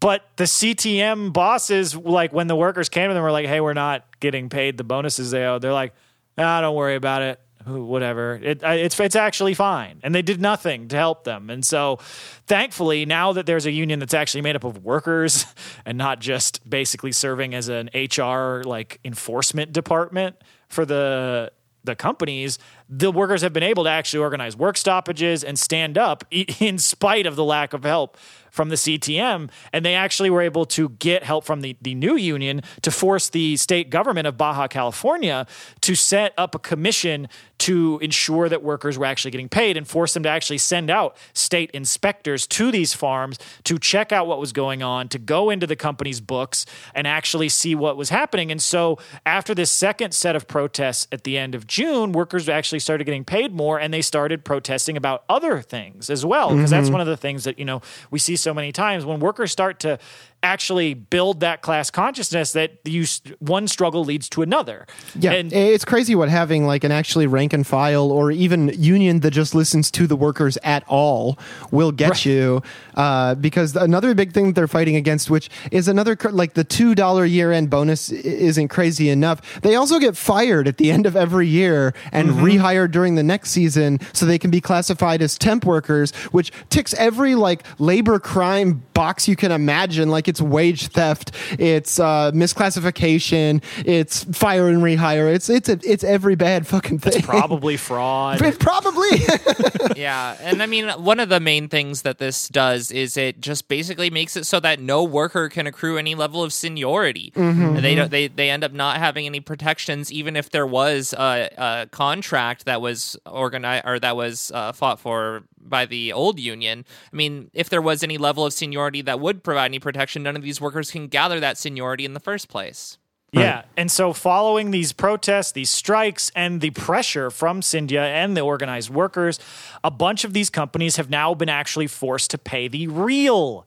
But the CTM bosses, like when the workers came to them, were like, "Hey, we're not getting paid the bonuses they owe." They're like, "Ah, don't worry about it. Whatever. It, it's it's actually fine." And they did nothing to help them. And so, thankfully, now that there's a union that's actually made up of workers *laughs* and not just basically serving as an HR like enforcement department for the the companies, the workers have been able to actually organize work stoppages and stand up *laughs* in spite of the lack of help from the CTM. And they actually were able to get help from the, the new union to force the state government of Baja California to set up a commission to ensure that workers were actually getting paid and force them to actually send out state inspectors to these farms to check out what was going on, to go into the company's books and actually see what was happening. And so after this second set of protests at the end of June, workers actually started getting paid more and they started protesting about other things as well. Because that's mm-hmm. one of the things that, you know, we see so many times when workers start to actually build that class consciousness that you one struggle leads to another. Yeah, And it's crazy what having like an actually rank and file or even union that just listens to the workers at all will get you. Uh, because another big thing they're fighting against, which is another like the two dollar year end bonus, isn't crazy enough. They also get fired at the end of every year and rehired during the next season, so they can be classified as temp workers, which ticks every like labor crime box you can imagine. Like it's wage theft, it's uh, misclassification, it's fire and rehire. It's it's it's every bad fucking thing. probably *laughs* fraud. It probably. *laughs* yeah and i mean one of the main things that this does is it just basically makes it so that no worker can accrue any level of seniority And they don't they, they end up not having any protections even if there was a, a contract that was organized or that was uh, fought for by the old union i mean if there was any level of seniority that would provide any protection none of these workers can gather that seniority in the first place Yeah. And so, following these protests, these strikes, and the pressure from SINDJA and the organized workers, a bunch of these companies have now been actually forced to pay the real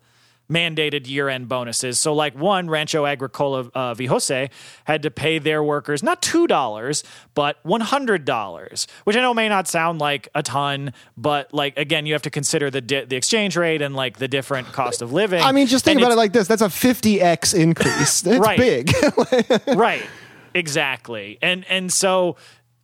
mandated year end bonuses. So, like one, Rancho Agricola uh, Vihose had to pay their workers not $2, but $100, which I know may not sound like a ton, but like, again, you have to consider the, di- the exchange rate and like the different cost of living. I mean, just think And about it like this: that's a 50x increase. It's Right. big. *laughs* right exactly and and so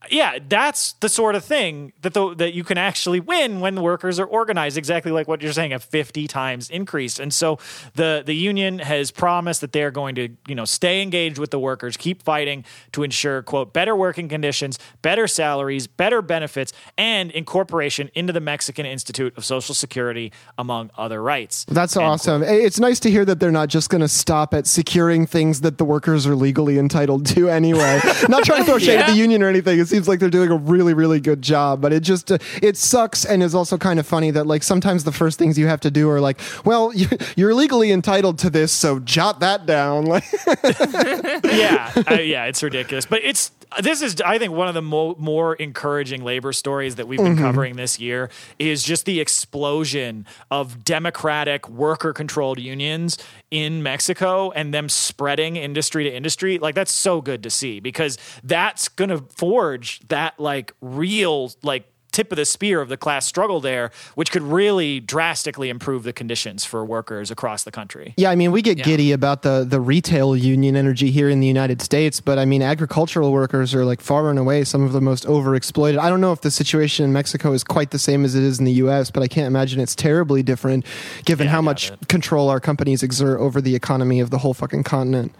yeah that's the sort of thing that the, that you can actually win when the workers are organized exactly like what you're saying a 50 times increase and so the the union has promised that they're going to you know stay engaged with the workers keep fighting to ensure quote better working conditions better salaries better benefits and incorporation into the Mexican Institute of Social Security among other rights That's awesome. It's nice to hear that they're not just going to stop at securing things that the workers are legally entitled to anyway. *laughs* not trying to throw shade at the union or anything. It seems like they're doing a really, really good job, but it just uh, it sucks and is also kind of funny that like sometimes the first things you have to do are like, well, *laughs* you- you're legally entitled to this, so jot that down. *laughs* Like, yeah, uh, yeah, it's ridiculous. But it's this is I think one of the mo- more encouraging labor stories that we've been covering this year is just the explosion of democratic worker controlled unions in Mexico and them spreading industry to industry. Like that's so good to see because that's going to forge that like real like tip of the spear of the class struggle there, which could really drastically improve the conditions for workers across the country. Yeah, I mean, we get giddy about the the retail union energy here in the United States, but I mean, agricultural workers are like far and away some of the most overexploited. I don't know if the situation in Mexico is quite the same as it is in the U.S., but I can't imagine it's terribly different, given Yeah, how much it. control our companies exert over the economy of the whole fucking continent.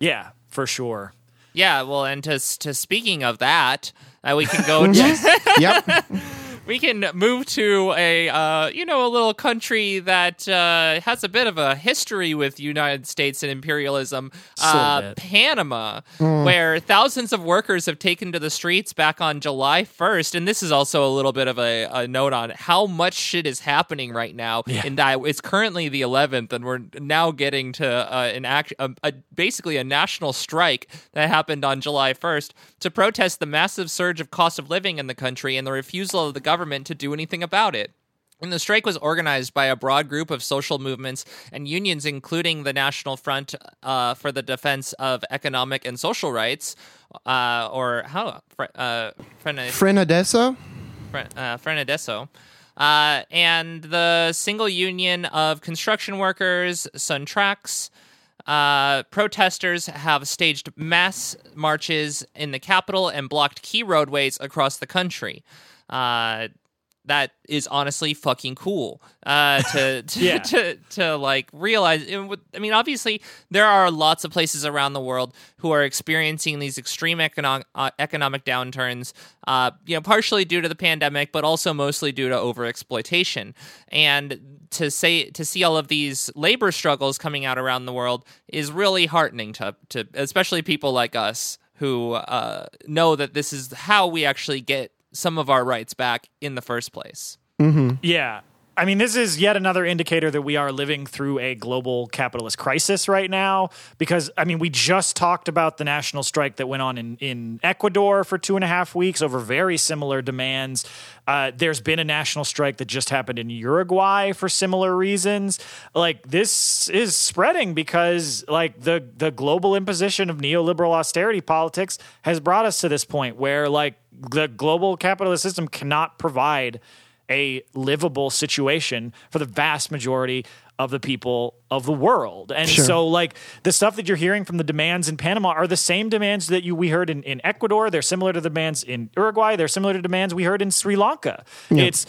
Yeah, for sure. Yeah, well, and to to speaking of that, uh, we can go. *laughs* to, yep. *laughs* we can move to a uh, you know a little country that uh, has a bit of a history with United States and imperialism, Just a little uh, bit. Panama, where thousands of workers have taken to the streets back on July 1st. And this is also a little bit of a, a note on how much shit is happening right now. Yeah. In that it's currently the 11th, and we're now getting to uh, an act, a, a, basically a national strike that happened on July 1st to protest the massive surge of cost of living in the country and the refusal of the government to do anything about it. And the strike was organized by a broad group of social movements and unions, including the National Front uh, for the Defense of Economic and Social Rights, uh, or how uh, Frenadeso? Uh, Frenadeso, uh, and the Single Union of Construction Workers, SUNTRACS. Uh, protesters have staged mass marches in the capital and blocked key roadways across the country. Uh, that is honestly fucking cool uh, to *laughs* to, Yeah. to to like realize. and I mean, obviously, there are lots of places around the world who are experiencing these extreme economic uh, economic downturns. Uh, you know, partially due to the pandemic, but also mostly due to overexploitation. And to say to see all of these labor struggles coming out around the world is really heartening to to especially people like us who uh, know that this is how we actually get some of our rights back in the first place. Mm-hmm. Yeah. I mean, this is yet another indicator that we are living through a global capitalist crisis right now. Because, I mean, we just talked about the national strike that went on in, in Ecuador for two and a half weeks over very similar demands. Uh, there's been a national strike that just happened in Uruguay for similar reasons. Like, this is spreading because, like, the, the global imposition of neoliberal austerity politics has brought us to this point where, like, the global capitalist system cannot provide a livable situation for the vast majority of the people of the world. And Sure. so like the stuff that you're hearing from the demands in Panama are the same demands that you we heard in, in Ecuador. They're similar to the demands in Uruguay. They're similar to demands we heard in Sri Lanka. It's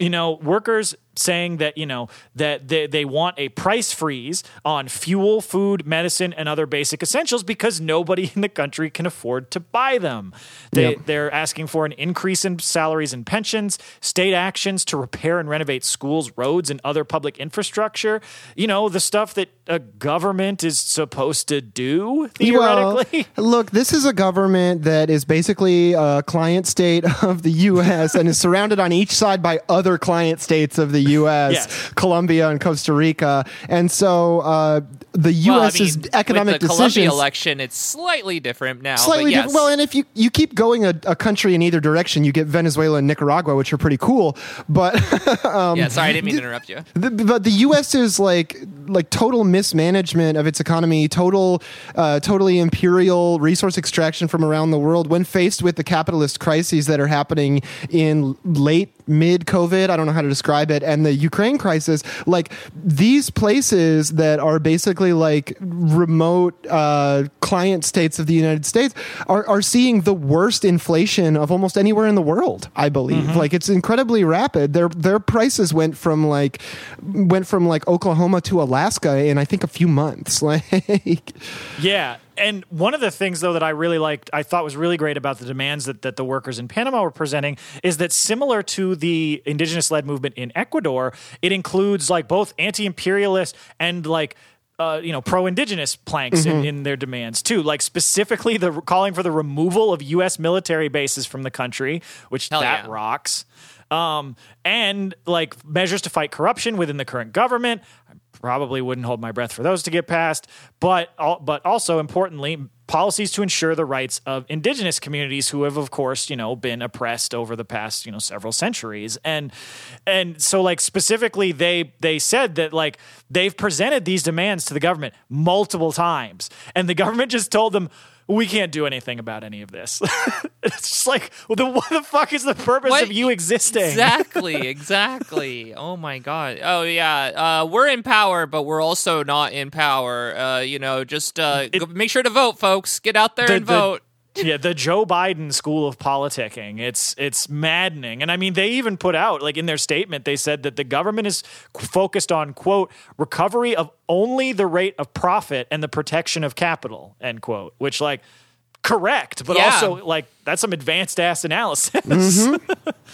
you know, workers saying that, you know, that they, they want a price freeze on fuel, food, medicine, and other basic essentials because nobody in the country can afford to buy them. They, Yep. They're asking for an increase in salaries and pensions, state actions to repair and renovate schools, roads, and other public infrastructure. You know, the stuff that a government is supposed to do, theoretically. Well, look, this is a government that is basically a client state of the U.S. and is surrounded on each side by other client states of the U.S., *laughs* Yes. Colombia and Costa Rica. And so uh, the Well, I U.S.'s mean, economic with the Colombia decisions election, it's slightly different now. slightly yes. different. Well, and if you you keep going a, a country in either direction, you get Venezuela and Nicaragua, which are pretty cool. But *laughs* yeah, sorry, I didn't mean to interrupt you. The, but the U.S. is like like total mismanagement of its economy, total uh, totally imperial resource extraction from around the world. When faced with the capitalist crises that are happening in late mid COVID, I don't know how to describe it, and the Ukraine crisis, like these places that are basically like remote uh, client states of the United States are, are seeing the worst inflation of almost anywhere in the world. I believe, like it's incredibly rapid. Their their prices went from like went from like Oklahoma to Alaska in I think a few months. *laughs* Like, Yeah. And one of the things, though, that I really liked, I thought was really great about the demands that, that the workers in Panama were presenting is that similar to the indigenous led movement in Ecuador, it includes like both anti imperialist and like uh, you know, pro-indigenous planks in, in their demands too. Like specifically, the calling for the removal of U.S. military bases from the country, which Hell that yeah. rocks. Um, and like measures to fight corruption within the current government. I probably wouldn't hold my breath for those to get passed. But but also importantly, policies to ensure the rights of indigenous communities who have, of course, you know, been oppressed over the past you know several centuries. And and so like specifically, they they said that like they've presented these demands to the government multiple times, and the government just told them. We can't do anything about any of this. *laughs* it's just like, well, then what the fuck is the purpose What? of you existing? Exactly, *laughs* exactly. Oh my god. Oh yeah. Uh, we're in power, but we're also not in power. Uh, you know, just uh, go- make sure to vote, folks. Get out there The- and vote. Yeah, the Joe Biden school of politicking. It's it's maddening. And I mean, they even put out like in their statement they said that the government is focused on quote recovery of only the rate of profit and the protection of capital end quote, which like correct, but Yeah. also like that's some advanced ass analysis. *laughs*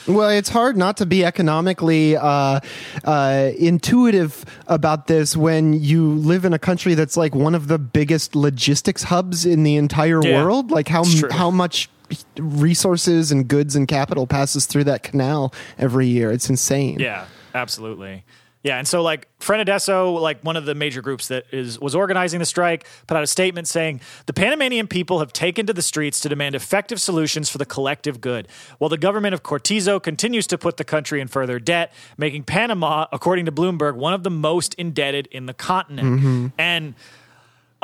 Well, it's hard not to be economically uh, uh, intuitive about this when you live in a country that's like one of the biggest logistics hubs in the entire Yeah, world. Like how how much resources and goods and capital passes through that canal every year. It's insane. Yeah, absolutely. Yeah, and so like Frenadeso, like one of the major groups that is was organizing the strike, put out a statement saying the Panamanian people have taken to the streets to demand effective solutions for the collective good, while the government of Cortizo continues to put the country in further debt, making Panama, according to Bloomberg, one of the most indebted in the continent. Mm-hmm. And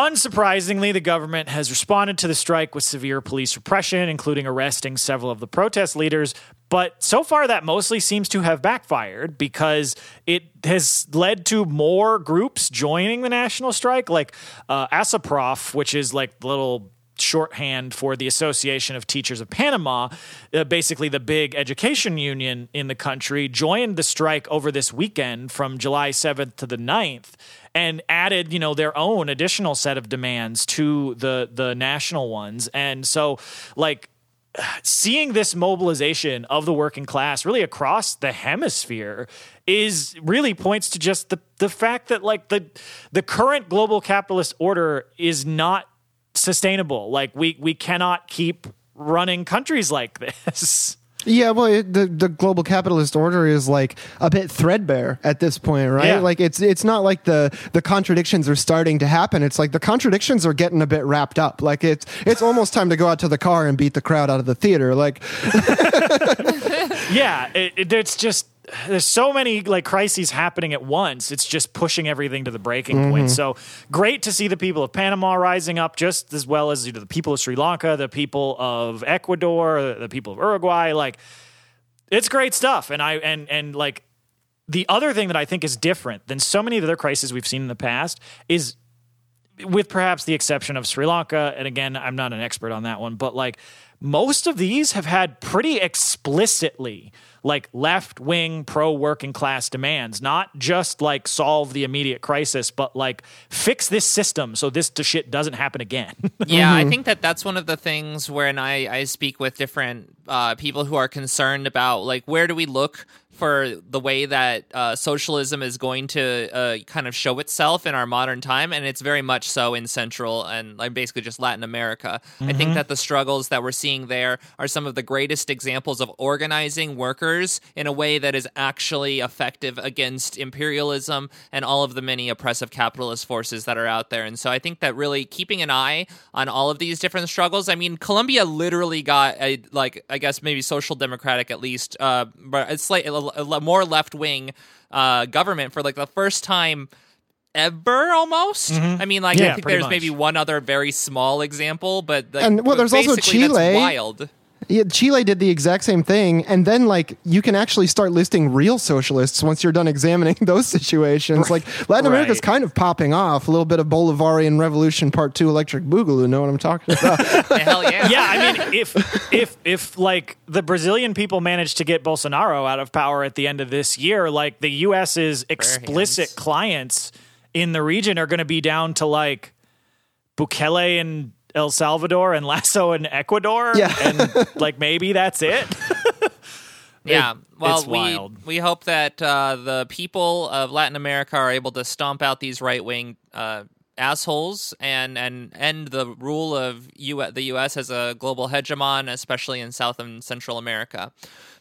Unsurprisingly, the government has responded to the strike with severe police repression, including arresting several of the protest leaders. But so far, that mostly seems to have backfired because it has led to more groups joining the national strike, like uh, ASOPROF, which is like the little shorthand for the Association of Teachers of Panama, uh, basically the big education union in the country, joined the strike over this weekend from July 7th to the 9th and added, you know, their own additional set of demands to the the national ones. And so like seeing this mobilization of the working class really across the hemisphere is really points to just the the fact that like the the current global capitalist order is not sustainable. Like we we cannot keep running countries like *laughs* this. Yeah, well, it, the the global capitalist order is like a bit threadbare at this point, right? Yeah. Like it's it's not like the the contradictions are starting to happen. It's like the contradictions are getting a bit wrapped up. Like it's it's almost time to go out to the car and beat the crowd out of the theater. Like *laughs* *laughs* yeah, it, it, it's just there's so many like crises happening at once. It's just pushing everything to the breaking point. Mm-hmm. So great to see the people of Panama rising up, just as well as you know, the people of Sri Lanka, the people of Ecuador, the people of Uruguay. Like it's great stuff, and I and and like the other thing that I think is different than so many of the other crises we've seen in the past is with perhaps the exception of Sri Lanka, and again, I'm not an expert on that one, but like most of these have had pretty explicitly like left wing pro working class demands, not just like solve the immediate crisis, but like fix this system so this shit doesn't happen again. *laughs* Yeah, I think that that's one of the things when I, I speak with different uh, people who are concerned about like where do we look for the way that uh, socialism is going to uh, kind of show itself in our modern time, and it's very much so in Central and like basically just Latin America. I think that the struggles that we're seeing there are some of the greatest examples of organizing workers in a way that is actually effective against imperialism and all of the many oppressive capitalist forces that are out there. And so I think that really keeping an eye on all of these different struggles. I mean, Colombia literally got a like I guess maybe social democratic at least, uh, but it's like a, more left wing uh, government for like the first time ever almost. I mean, like Yeah, I think there's much. maybe one other very small example, but like, And, well, there's also Chile. wild. Yeah, Chile did the exact same thing, and then like you can actually start listing real socialists once you're done examining *laughs* those situations. Like *laughs* Latin America's Right. kind of popping off. A little bit of Bolivarian Revolution Part Two, Electric Boogaloo. Know what I'm talking about? *laughs* Hell yeah. yeah, I mean, if if if like the Brazilian people manage to get Bolsonaro out of power at the end of this year, like the U.S.'s explicit clients in the region are going to be down to like Bukele and El Salvador and Lasso in Ecuador, Yeah. and like maybe that's it. *laughs* Yeah. It- well, it's we wild. we hope that uh, the people of Latin America are able to stomp out these right wing uh, assholes and and end the rule of U- the U.S. as a global hegemon, especially in South and Central America.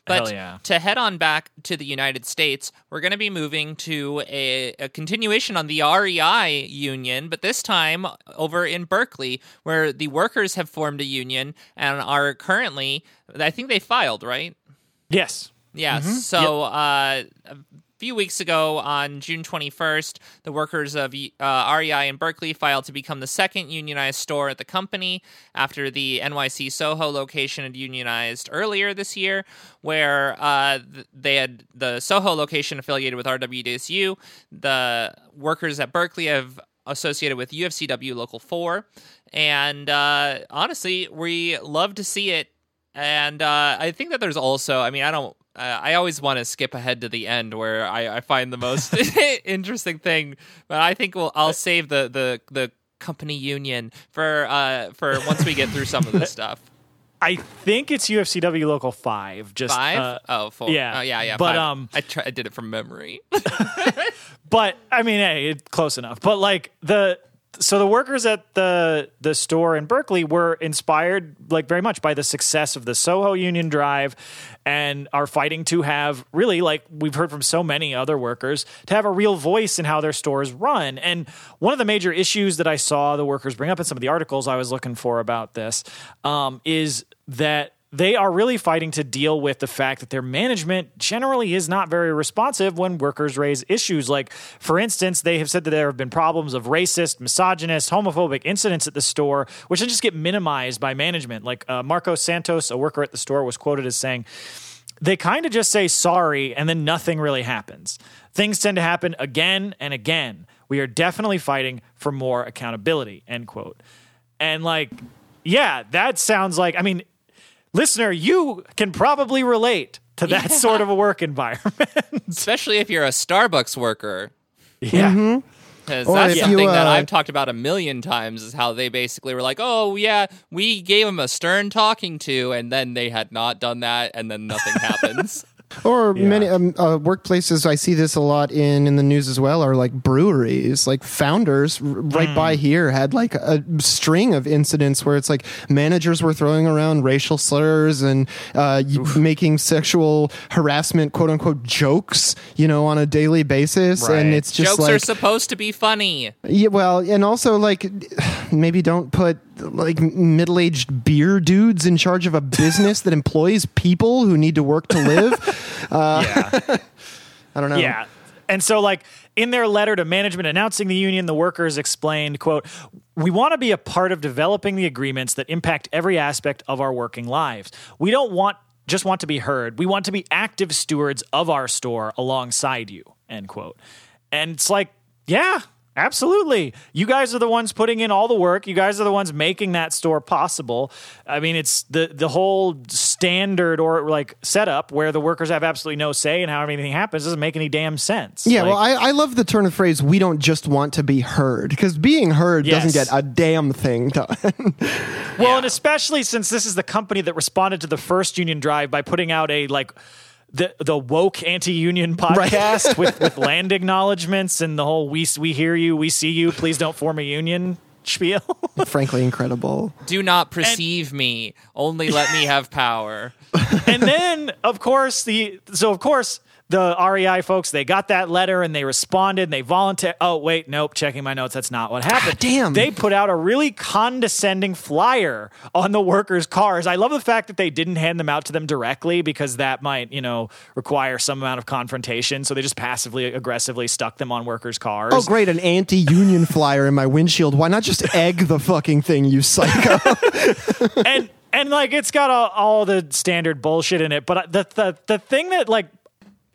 But yeah. to head on back to the United States, we're going to be moving to a, a continuation on the REI union, but this time over in Berkeley, where the workers have formed a union and are currently, I think they filed, right? yes. Yeah. So uh, a few weeks ago, on June 21st, the workers of uh, REI in Berkeley filed to become the second unionized store at the company after the NYC Soho location had unionized earlier this year, where uh, they had the Soho location affiliated with RWDSU. The workers at Berkeley have associated with UFCW Local 4. And uh, honestly, we love to see it and uh, I think that there's also, I mean, I don't, uh, I always want to skip ahead to the end where I, I find the most *laughs* *laughs* interesting thing, but I think we'll, I'll save the the the company union for uh for once we get through some of this *laughs* stuff. I think it's UFCW Local Five. Just Five? uh, oh, four. yeah. Oh, yeah, yeah. But, five. um, I try, I did it from memory. But I mean, hey, it's close enough. But like the so the workers at the the store in Berkeley were inspired like very much by the success of the Soho Union Drive and are fighting to have really like we've heard from so many other workers to have a real voice in how their stores run. And one of the major issues that I saw the workers bring up in some of the articles I was looking for about this um, is that they are really fighting to deal with the fact that their management generally is not very responsive when workers raise issues. Like, for instance, they have said that there have been problems of racist, misogynist, homophobic incidents at the store, which then just get minimized by management. Like, uh, Marco Santos, a worker at the store, was quoted as saying, they kind of just say sorry and then nothing really happens. Things tend to happen again and again. We are definitely fighting for more accountability, end quote. And like, yeah, that sounds like, I mean, listener, you can probably relate to that sort of a work environment. *laughs* Especially if you're a Starbucks worker. yeah. Because that's if something you, that uh, I've talked about a million times is how they basically were like, oh, yeah, we gave them a stern talking to, and then they had not done that, and then nothing *laughs* happens. Or many um, uh, workplaces I see this a lot in in the news as well are like breweries. Like founders r- right by here had like a string of incidents where it's like managers were throwing around racial slurs and uh, making sexual harassment quote unquote jokes, you know, on a daily basis. And it's just Jokes like are supposed to be funny. yeah, well, and also like maybe don't put like middle-aged beer dudes in charge of a business that employs people who need to work to live. Uh, Yeah. *laughs* I don't know. Yeah. And so like in their letter to management announcing the union, the workers explained, quote, "We want to be a part of developing the agreements that impact every aspect of our working lives. We don't want just want to be heard. We want to be active stewards of our store alongside you." End quote. And it's like, yeah, absolutely. You guys are the ones putting in all the work. You guys are the ones making that store possible. I mean, it's the the whole standard or like setup where the workers have absolutely no say in how anything happens doesn't make any damn sense. Yeah, Like, well, I, I love the turn of phrase, we don't just want to be heard, because being heard doesn't get a damn thing done. Well, and especially since this is the company that responded to the first union drive by putting out a like the the woke anti-union podcast with, with *laughs* land acknowledgments and the whole we we hear you, we see you, please don't form a union spiel. *laughs* Frankly, incredible. Do not perceive me. Only let me have power. *laughs* and then of course the so of course the REI folks they got that letter and they responded and they volunteered. Oh wait, nope. Checking my notes. That's not what happened. damn. They put out a really condescending flyer on the workers' cars. I love the fact that they didn't hand them out to them directly because that might you know require some amount of confrontation. So they just passively aggressively stuck them on workers' cars. Oh, great. An anti union flyer in my windshield. Why not just egg the fucking thing, you psycho? *laughs* and and like it's got all, all the standard bullshit in it. But the the the thing that like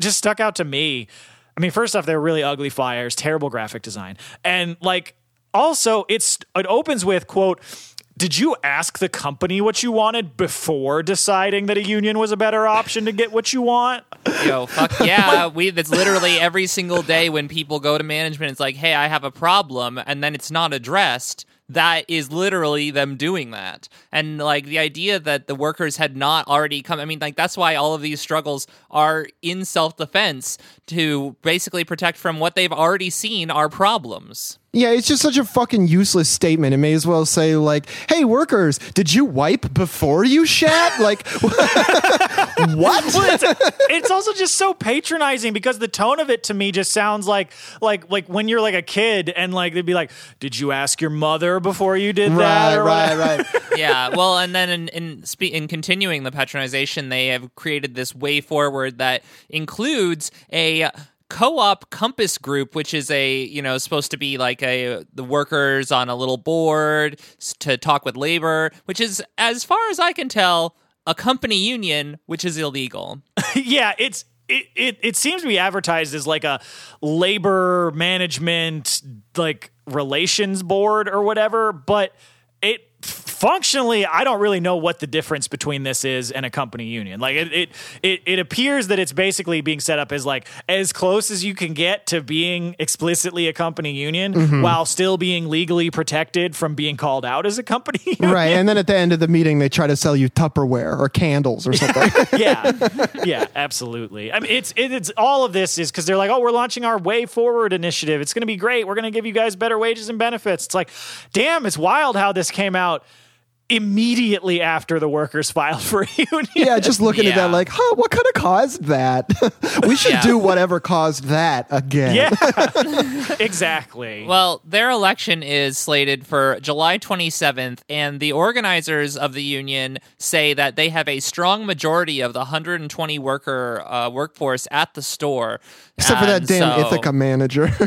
just stuck out to me. I mean, first off, they're really ugly flyers, terrible graphic design, and like also it's it opens with quote. Did you ask the company what you wanted before deciding that a union was a better option to get what you want? Yo, fuck *laughs* yeah. We that's literally every single day when people go to management, it's like, hey, I have a problem, and then it's not addressed. That is literally them doing that. And like the idea that the workers had not already come I mean, like that's why all of these struggles are in self defense to basically protect from what they've already seen are problems. Yeah, it's just such a fucking useless statement. It may as well say, like, hey, workers, did you wipe before you shat? *laughs* Like, *laughs* what? Well, it's, it's also just so patronizing because the tone of it to me just sounds like like like when you're like a kid and like they'd be like, "Did you ask your mother before you did that?" right, or right, whatever. right. *laughs* yeah, well, and then in in, spe- in continuing the patronization, they have created this way forward that includes a co-op compass group which is a you know supposed to be like a the workers on a little board to talk with labor which is as far as i can tell a company union which is illegal. *laughs* Yeah, it's it, it it seems to be advertised as like a labor management like relations board or whatever, but it functionally I don't really know what the difference between this is and a company union. Like it it it, it appears that it's basically being set up as like as close as you can get to being explicitly a company union mm-hmm. while still being legally protected from being called out as a company *laughs* union. Right. And then at the end of the meeting, they try to sell you Tupperware or candles or *laughs* something. *laughs* yeah, yeah, absolutely. I mean, it's it, it's all of this is because they're like, oh, we're launching our Way Forward initiative. It's going to be great. We're going to give you guys better wages and benefits. It's like, damn, it's wild how this came out immediately after the workers *laughs* filed for union. yeah, just looking at that like, huh, what could have caused that? *laughs* we should Yeah. do whatever caused that again. yeah, *laughs* exactly. Well, their election is slated for July 27th, and the organizers of the union say that they have a strong majority of the 120 worker uh, workforce at the store. Except for that damn so, Ithaca manager. *laughs*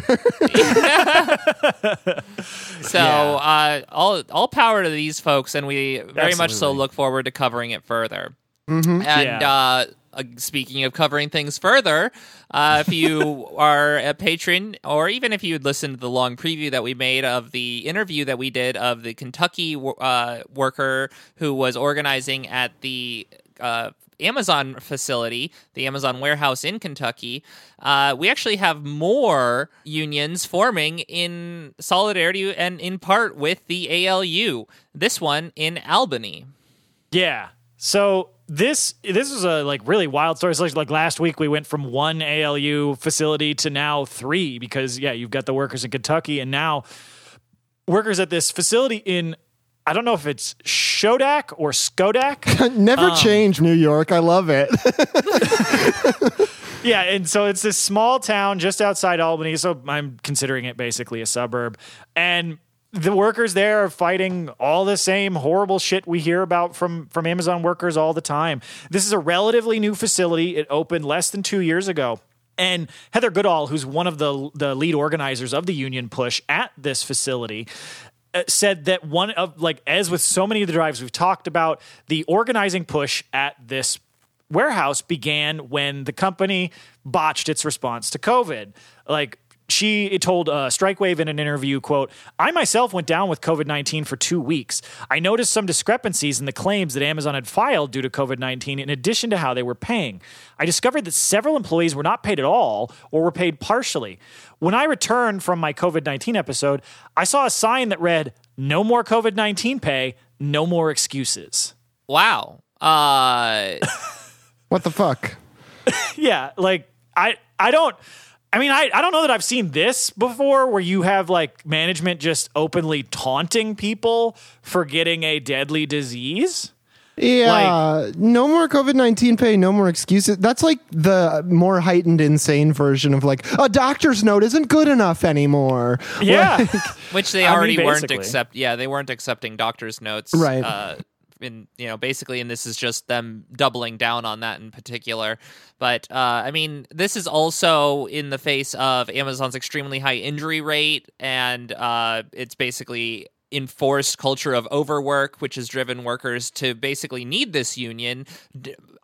So, Yeah. uh, all all power to these folks, and we very much so look forward to covering it further. And Yeah. uh, uh, speaking of covering things further, uh, if you *laughs* are a patron, or even if you would listen to the long preview that we made of the interview that we did of the Kentucky uh, worker who was organizing at the uh, Amazon facility, the Amazon warehouse in Kentucky, uh, we actually have more unions forming in solidarity and in part with the ALU. This one in Albany. Yeah. So this this is a like really wild story. So like, like last week we went from one ALU facility to now three because yeah, you've got the workers in Kentucky and now workers at this facility in I don't know if it's Shodak or Skodak. *laughs* Never um, change, New York. I love it. *laughs* yeah, and so it's this small town just outside Albany. So I'm considering it basically a suburb. And the workers there are fighting all the same horrible shit we hear about from from Amazon workers all the time. This is a relatively new facility. It opened less than 2 years ago. And Heather Goodall, who's one of the the lead organizers of the union push at this facility, Uh, said that one of like as with so many of the drives we've talked about, the organizing push at this warehouse began when the company botched its response to COVID. Like she told uh, Strikewave in an interview, quote, I myself went down with COVID-19 for two weeks. I noticed some discrepancies in the claims that Amazon had filed due to COVID-19 in addition to how they were paying. I discovered that several employees were not paid at all or were paid partially. When I returned from my COVID-19 episode, I saw a sign that read, no more COVID-19 pay, no more excuses. Wow. Uh, what the fuck? *laughs* yeah, like I I don't I mean I I don't know that I've seen this before where you have like management just openly taunting people for getting a deadly disease. Yeah, no more COVID nineteen pay, no more excuses. That's like the more heightened, insane version of like a doctor's note isn't good enough anymore. Yeah. *laughs* which they I mean, already weren't basically. accept. Yeah, they weren't accepting doctors' notes. Right. Uh, in you know, basically, and this is just them doubling down on that in particular. But uh, I mean, this is also in the face of Amazon's extremely high injury rate, and uh, it's basically enforced culture of overwork which has driven workers to basically need this union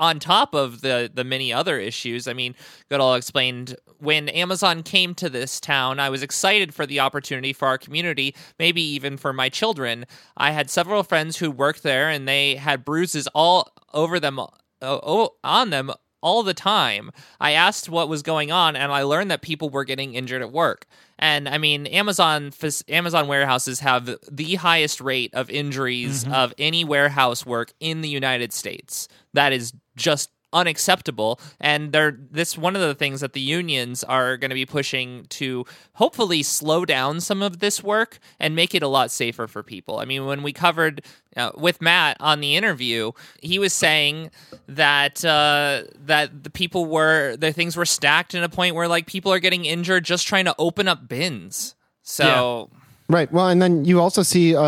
on top of the the many other issues i mean goodall explained when amazon came to this town i was excited for the opportunity for our community maybe even for my children. I had several friends who worked there and they had bruises all over them on them all the time. I asked what was going on, and I learned that people were getting injured at work. And I mean, Amazon Amazon warehouses have the highest rate of injuries mm-hmm. of any warehouse work in the United States. That is just unacceptable. And they're this one of the things that the unions are going to be pushing to hopefully slow down some of this work and make it a lot safer for people. I mean when we covered uh, with matt on the interview he was saying that uh, that the people were the things were stacked in a point where like people are getting injured just trying to open up bins. So Right. Well, and then you also see uh,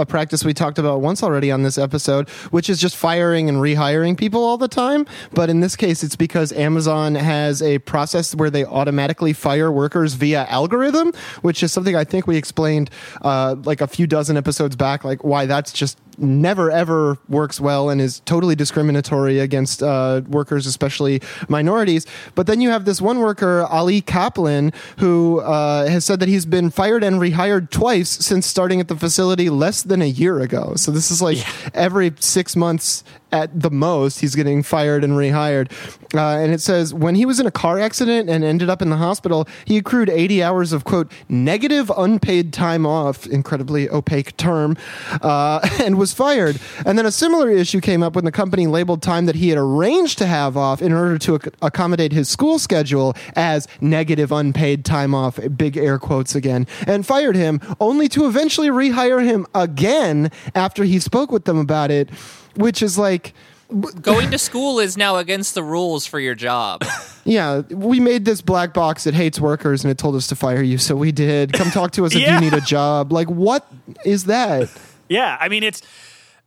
a practice we talked about once already on this episode, which is just firing and rehiring people all the time. But in this case, it's because Amazon has a process where they automatically fire workers via algorithm, which is something I think we explained uh, like a few dozen episodes back, like why that's just never ever works well and is totally discriminatory against uh, workers, especially minorities. But then you have this one worker, Ali Kaplan, who uh, has said that he's been fired and rehired twice since starting at the facility less than a year ago. So this is like every six months at the most, he's getting fired and rehired. Uh, and it says when he was in a car accident and ended up in the hospital, he accrued 80 hours of quote negative unpaid time off, incredibly opaque term, uh, *laughs* and was fired. And then a similar issue came up when the company labeled time that he had arranged to have off in order to ac- accommodate his school schedule as negative unpaid time off, big air quotes again, and fired him, only to eventually rehire him again after he spoke with them about it, which is like. Going to school is now against the rules for your job *laughs* Yeah, we made this black box that hates workers and it told us to fire you, so we did. Come talk to us if Yeah. you need a job. Like, what is that? Yeah, I mean it's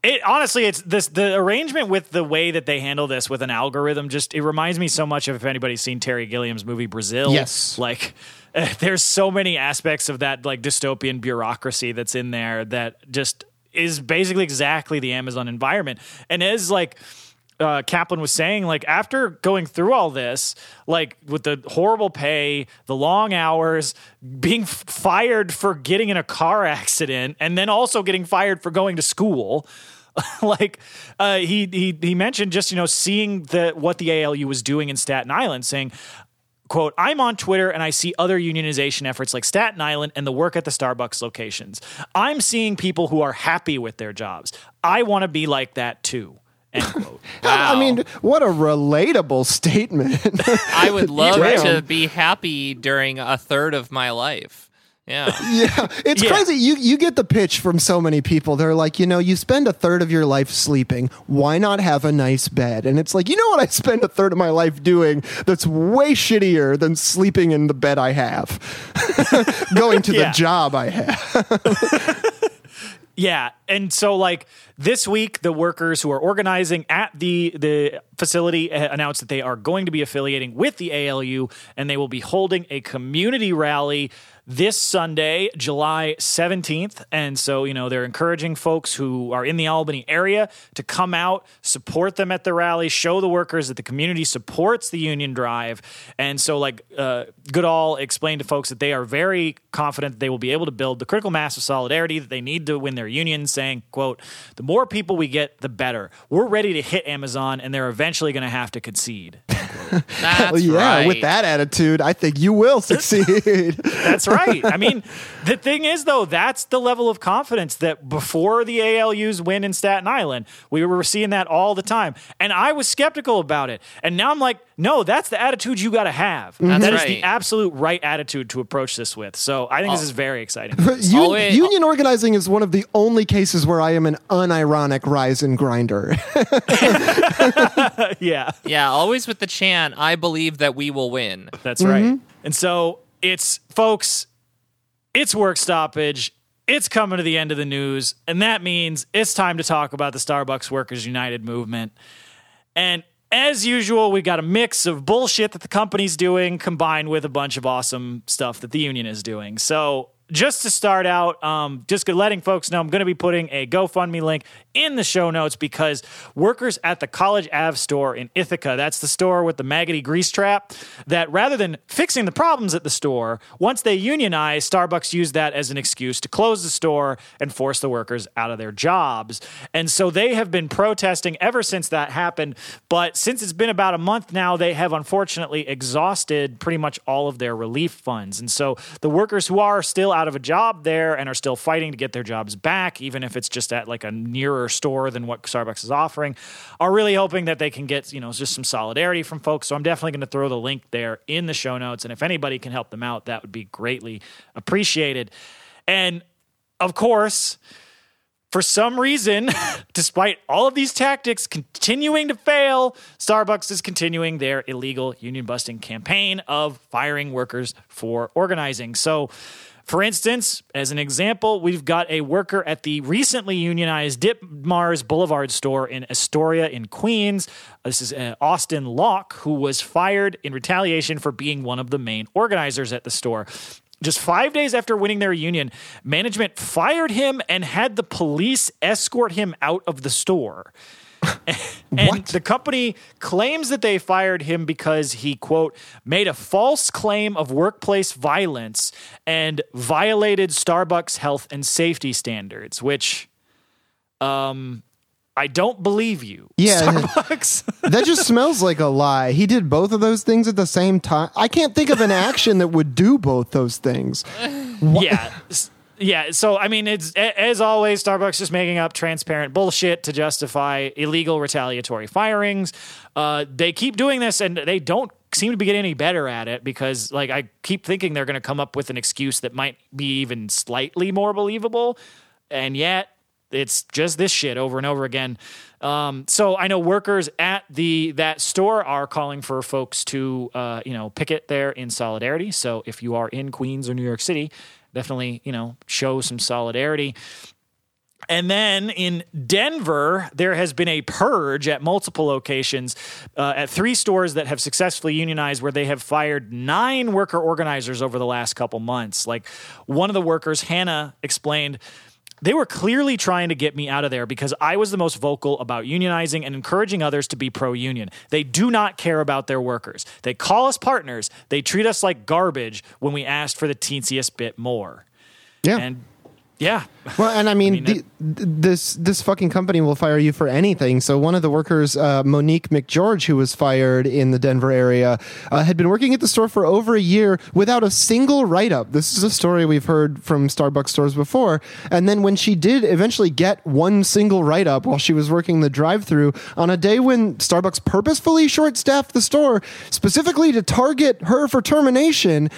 it honestly it's this the arrangement with the way that they handle this with an algorithm just it reminds me so much of if anybody's seen Terry Gilliam's movie Brazil. Yes. Like *laughs* there's so many aspects of that like dystopian bureaucracy that's in there that just is basically exactly the Amazon environment. And as like uh, Kaplan was saying, like after going through all this, like with the horrible pay, the long hours, being f- fired for getting in a car accident, and then also getting fired for going to school. *laughs* like uh, he he he mentioned just you know seeing the what the ALU was doing in Staten Island, saying quote i'm on twitter and i see other unionization efforts like staten island and the work at the starbucks locations i'm seeing people who are happy with their jobs i want to be like that too end *laughs* quote I mean, what a relatable statement. I would *laughs* love Damn. to be happy during a third of my life. Yeah. *laughs* yeah, it's Yeah. crazy. You you get the pitch from so many people. They're like, you know, you spend a third of your life sleeping. Why not have a nice bed? And it's like, you know what I spend a third of my life doing that's way shittier than sleeping in the bed I have. *laughs* Going to Yeah. the job I have. *laughs* Yeah, and so like this week, the workers who are organizing at the the facility uh, announced that they are going to be affiliating with the ALU, and they will be holding a community rally this Sunday, July seventeenth. And so you know they're encouraging folks who are in the Albany area to come out, support them at the rally, show the workers that the community supports the union drive. And so like uh, Goodall explained to folks that they are very confident that they will be able to build the critical mass of solidarity that they need to win their union, saying, quote, the more people we get, the better. We're ready to hit Amazon and they're eventually going to have to concede. *laughs* That's Well, yeah, right. with that attitude, I think you will *laughs* succeed. That's right. *laughs* I mean, the thing is, though, that's the level of confidence that before the ALUs win in Staten Island, we were seeing that all the time. And I was skeptical about it. And now I'm like, no, that's the attitude you got to have. That's That is right. the absolute right attitude to approach this with. So I think this oh. is very exciting. Un- Always- union organizing is one of the only cases where I am an unironic rise and grinder. *laughs* *laughs* yeah. Yeah, always with the chant, I believe that we will win. That's right. Mm-hmm. And so it's, folks, it's work stoppage. It's coming to the end of the news. And that means it's time to talk about the Starbucks Workers United movement. And as usual, we've got a mix of bullshit that the company's doing combined with a bunch of awesome stuff that the union is doing. So, just to start out, um, just letting folks know, I'm going to be putting a GoFundMe link in the show notes because workers at the College Ave store in Ithaca, that's the store with the maggoty grease trap, that rather than fixing the problems at the store, once they unionize, Starbucks used that as an excuse to close the store and force the workers out of their jobs. And so they have been protesting ever since that happened. But since it's been about a month now, they have unfortunately exhausted pretty much all of their relief funds. And so the workers who are still out of a job there and are still fighting to get their jobs back, even if it's just at like a nearer store than what Starbucks is offering, are really hoping that they can get, you know, just some solidarity from folks. So I'm definitely going to throw the link there in the show notes. And if anybody can help them out, that would be greatly appreciated. And of course, for some reason, *laughs* despite all of these tactics continuing to fail, Starbucks is continuing their illegal union busting campaign of firing workers for organizing. So, for instance, as an example, we've got a worker at the recently unionized Ditmars Boulevard store in Astoria in Queens. This is uh, Austin Locke, who was fired in retaliation for being one of the main organizers at the store. Just five days after winning their union, management fired him and had the police escort him out of the store. *laughs* and What? the company claims that they fired him because he, quote, made a false claim of workplace violence and violated Starbucks health and safety standards, which um I don't believe you. Yeah. Starbucks. that just smells like a lie. He did both of those things at the same time. I can't think of an action that would do both those things. *laughs* yeah. Yeah, so I mean, it's as always, Starbucks just making up transparent bullshit to justify illegal retaliatory firings. Uh, they keep doing this, and they don't seem to be getting any better at it because, like, I keep thinking they're going to come up with an excuse that might be even slightly more believable, and yet it's just this shit over and over again. Um, so I know workers at the that store are calling for folks to uh, you know picket there in solidarity. So if you are in Queens or New York City, definitely you know show some solidarity. And then in Denver, there has been a purge at multiple locations uh, at three stores that have successfully unionized, where they have fired nine worker organizers over the last couple months. Like one of the workers, Hannah, explained. They were clearly trying to get me out of there because I was the most vocal about unionizing and encouraging others to be pro union. They do not care about their workers. They call us partners. They treat us like garbage when we asked for the teensiest bit more. Yeah. And yeah, Well, and I mean, mean, the, th- this this fucking company will fire you for anything. So one of the workers, uh, Monique McGeorge, who was fired in the Denver area, uh, had been working at the store for over a year without a single write up. This is a story we've heard from Starbucks stores before. And then when she did eventually get one single write up while she was working the drive through on a day when Starbucks purposefully short staffed the store specifically to target her for termination.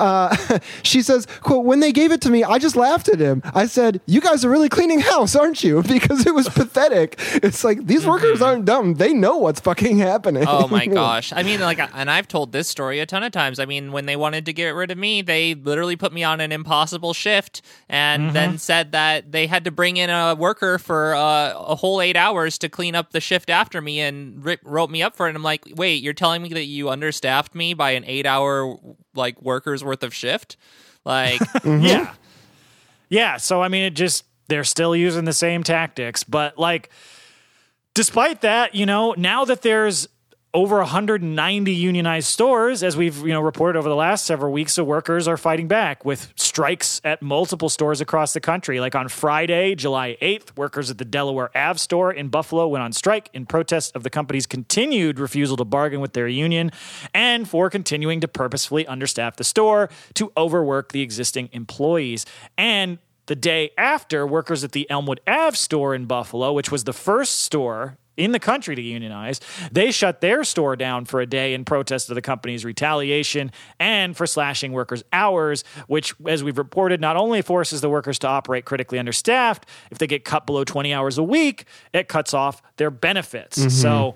Uh, *laughs* she says, quote, when they gave it to me, I just laughed at him. I said, you guys are really cleaning house, aren't you? *laughs* Because it was pathetic. It's like, these workers aren't dumb. They know what's fucking happening. Oh my *laughs* gosh. I mean, like, and I've told this story a ton of times. I mean, when they wanted to get rid of me, they literally put me on an impossible shift and then said that they had to bring in a worker for uh, a whole eight hours to clean up the shift after me and ri wrote me up for it. And I'm like, wait, you're telling me that you understaffed me by an eight hour, like, worker's worth of shift? Like, *laughs* mm-hmm. yeah. Yeah. So, I mean, it just, they're still using the same tactics. But, like, despite that, you know, now that there's over 190 unionized stores, as we've you know reported over the last several weeks, so workers are fighting back with strikes at multiple stores across the country. Like on Friday, July 8th, workers at the Delaware Ave store in Buffalo went on strike in protest of the company's continued refusal to bargain with their union and for continuing to purposefully understaff the store to overwork the existing employees. And the day after, workers at the Elmwood Ave store in Buffalo, which was the first store in the country to unionize. They shut their store down for a day in protest of the company's retaliation and for slashing workers' hours, which, as we've reported, not only forces the workers to operate critically understaffed, if they get cut below 20 hours a week, it cuts off their benefits. Mm-hmm. So,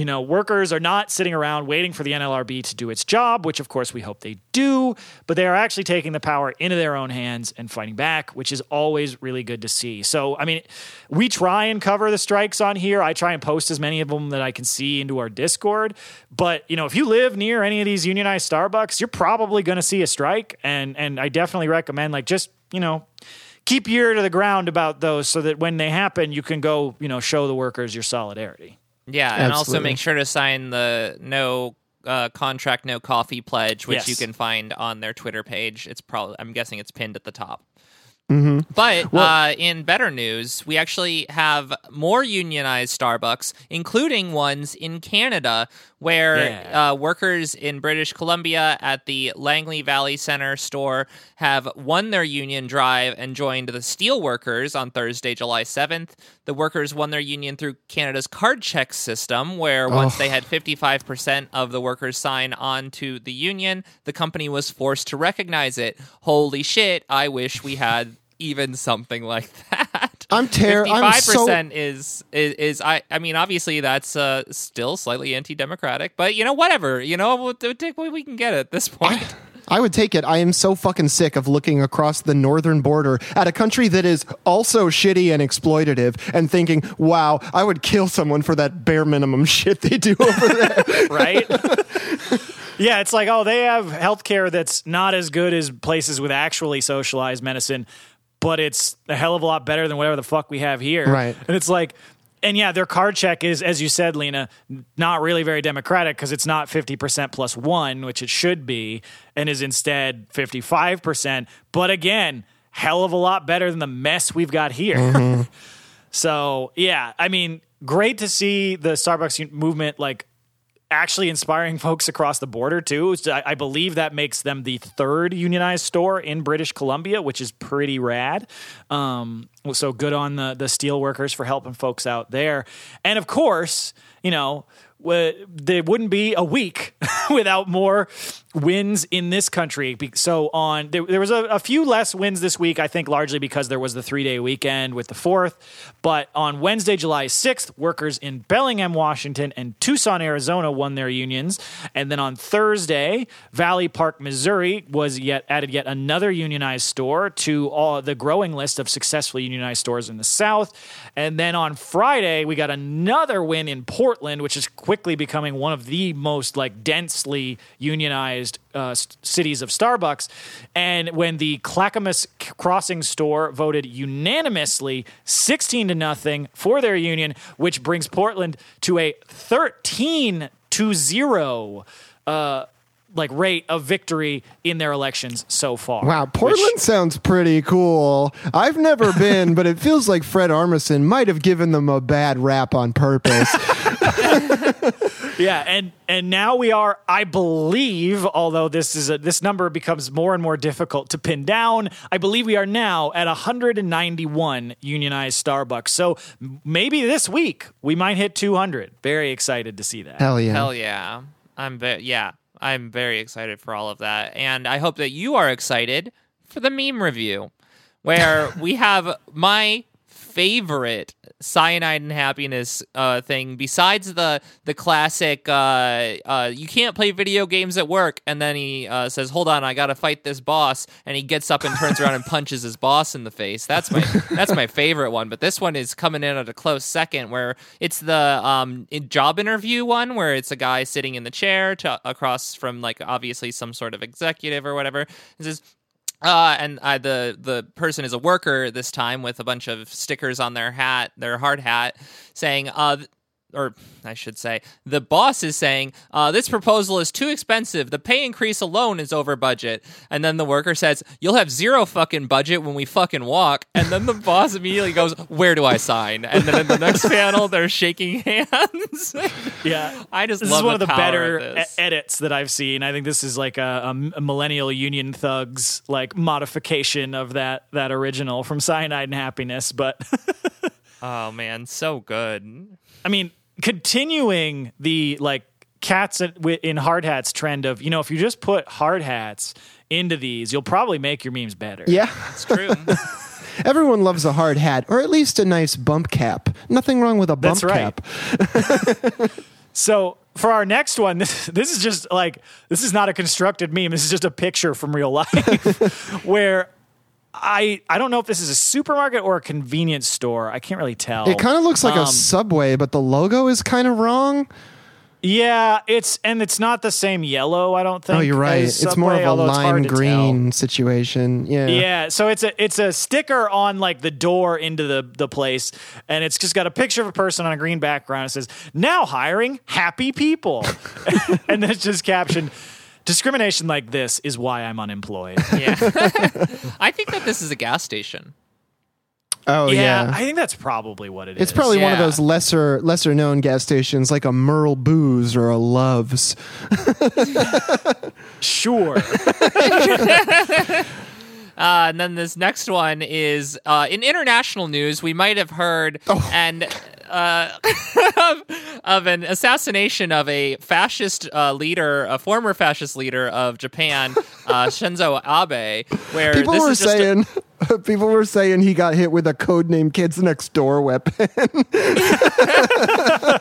you know, workers are not sitting around waiting for the NLRB to do its job, which of course we hope they do, but they are actually taking the power into their own hands and fighting back, which is always really good to see. So, I mean, we try and cover the strikes on here. I try and post as many of them that I can see into our Discord. But, you know, if you live near any of these unionized Starbucks, you're probably going to see a strike. And, and I definitely recommend, like, just, you know, keep your ear to the ground about those so that when they happen, you can go, you know, show the workers your solidarity. Yeah, and also make sure to sign the no uh, contract, no coffee pledge, which yes. you can find on their Twitter page. It's probably I'm guessing it's pinned at the top. Mm-hmm. But well, uh, in better news, we actually have more unionized Starbucks, including ones in Canada, where yeah. uh, workers in British Columbia at the Langley Valley Center store have won their union drive and joined the Steelworkers on Thursday, July 7th. The workers won their union through Canada's card check system, where oh. once they had 55% of the workers sign on to the union, the company was forced to recognize it. Holy shit, I wish we had even something like that. I'm terrible. Fifty-five percent is, is is I I mean obviously that's uh, still slightly anti-democratic, but you know whatever you know we'll, we'll take what we can get at this point. I, *laughs* I would take it. I am so fucking sick of looking across the northern border at a country that is also shitty and exploitative and thinking, wow, I would kill someone for that bare minimum *laughs* shit they do over there. *laughs* right? yeah, it's like, oh, they have healthcare that's not as good as places with actually socialized medicine but it's a hell of a lot better than whatever the fuck we have here. Right. And it's like, and yeah, their card check is, as you said, Lena, not really very democratic because it's not 50% plus one, which it should be, and is instead 55%. But again, hell of a lot better than the mess we've got here. Mm-hmm. *laughs* so, yeah, I mean, great to see the Starbucks movement like actually inspiring *laughs* folks across the border too. I, believe that makes them the third unionized store in British Columbia, which is pretty rad. Um, so good on the the steel workers for helping folks out there, and of course, you know there wouldn't be a week *laughs* without more wins in this country. So on there, there was a, a, few less wins this week, I think largely because there was the three day weekend with the fourth. But on Wednesday, July 6th, workers in Bellingham, Washington and Tucson, Arizona won their unions. And then on Thursday, Valley Park, Missouri was yet added yet another unionized store to all the growing list of successfully unionized stores in the South. And then on Friday, we got another win in Portland, which is quickly becoming one of the most like densely unionized uh, cities of Starbucks. And when the Clackamas Crossing store voted unanimously 16 to nothing for their union, which brings Portland to a 13 to 0 uh, like rate of victory in their elections so far. Wow, Portland which, sounds pretty cool. I've never *laughs* been, but it feels like Fred Armisen might have given them a bad rap on purpose. *laughs* yeah, and and now we are, I believe, although this is a, this number becomes more and more difficult to pin down. I believe we are now at 191 unionized Starbucks. So maybe this week we might hit 200. Very excited to see that. Hell yeah! Hell yeah! I'm very yeah. I'm very excited for all of that. And I hope that you are excited for the meme review, where we have my favorite cyanide and happiness uh, thing besides the the classic uh, uh, you can't play video games at work. And then he uh, says hold on i gotta fight this boss. And he gets up and turns around and punches his boss in the face. That's my that's my favorite one. But this one is coming in at a close second where it's the um, job interview one where it's a guy sitting in the chair to, across from like obviously some sort of executive or whatever. Says uh, and uh, the the person is a worker this time with a bunch of stickers on their hat, their hard hat, saying, uh, or I should say, the boss is saying, uh, this proposal is too expensive. The pay increase alone is over budget. And then the worker says, you'll have zero fucking budget when we fucking walk. And then the *laughs* boss immediately goes, where do I sign? And then in the next panel, they're shaking *laughs* hands. Yeah, I just this is one of the better of edits that I've seen. I think this is like a, a, a millennial Union Thugs like modification of that that original from Cyanide and Happiness. But *laughs* oh man, so good. I mean, continuing the like cats in hard hats trend of you know if you just put hard hats into these, you'll probably make your memes better. Yeah. It's true. *laughs* Everyone loves a hard hat, or at least a nice bump cap. Nothing wrong with a bump That's right. cap. *laughs* So for our next one, this, this is just like this is not a constructed meme. This is just a picture from real life *laughs* where I I don't know if this is a supermarket or a convenience store. I can't really tell. It kind of looks like Um, a subway, but the logo is kind of wrong. yeah, it's and it's not the same yellow. I don't think. Oh, you're right. as It's more of a although it's hard lime to tell. green situation. Yeah. Yeah, so it's a it's a sticker on like the door into the the place, and it's just got a picture of a person on a green background. It says "Now hiring happy people," *laughs* and it's just captioned. Discrimination like this is why I'm unemployed. *laughs* yeah. *laughs* I think that this is a gas station. Oh yeah, yeah. I think that's probably what it is. it's probably one of those lesser lesser known gas stations like a Merle Booze or a Love's. *laughs* sure. Uh, and then this next one is uh, in international news. We might have heard and uh, *laughs* of, an assassination of a fascist uh, leader, a former fascist leader of Japan, uh, Shinzo Abe. Where People this were is just a- saying *laughs* people were saying he got hit with a codename Kids Next Door weapon. *laughs*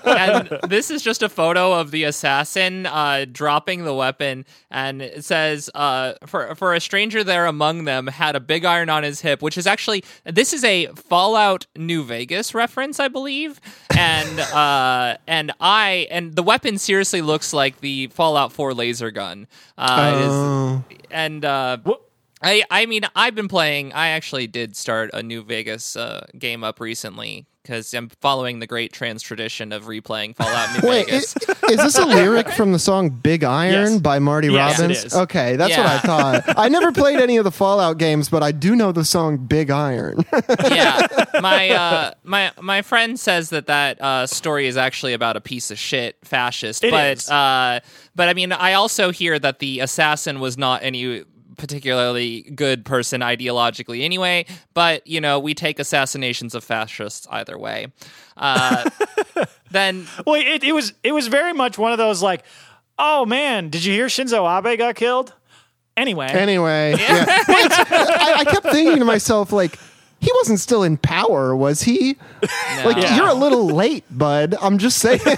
and this is just a photo of the assassin uh, dropping the weapon, and it says, uh, "For for a stranger there among them had a big iron on his hip," which is actually this is a Fallout New Vegas reference, I believe, and *laughs* uh, and I and the weapon seriously looks like the Fallout Four laser gun. Uh, it is- Oh. and uh, Wha- I I mean I've been playing. I actually did start a New Vegas uh, game up recently because I'm following the great trans tradition of replaying Fallout New *laughs* Wait, Vegas. is, is this a *laughs* lyric from the song Big Iron Yes. by Marty Yes, it Robbins? is. Okay, that's what I thought. I *laughs* never played any of the Fallout games, but I do know the song Big Iron. yeah, my uh, my my friend says that that uh, story is actually about a piece of shit fascist, It but is. uh, but I mean I also hear that the assassin was not any particularly good person ideologically anyway but you know we take assassinations of fascists either way uh, *laughs* then Well, it, it was it was very much one of those like, oh man, did you hear Shinzo Abe got killed? Anyway, anyway, yeah. Wait, I, I kept thinking to myself, like, he wasn't still in power, was he? Like, No. you're a little late, bud. I'm just saying. *laughs*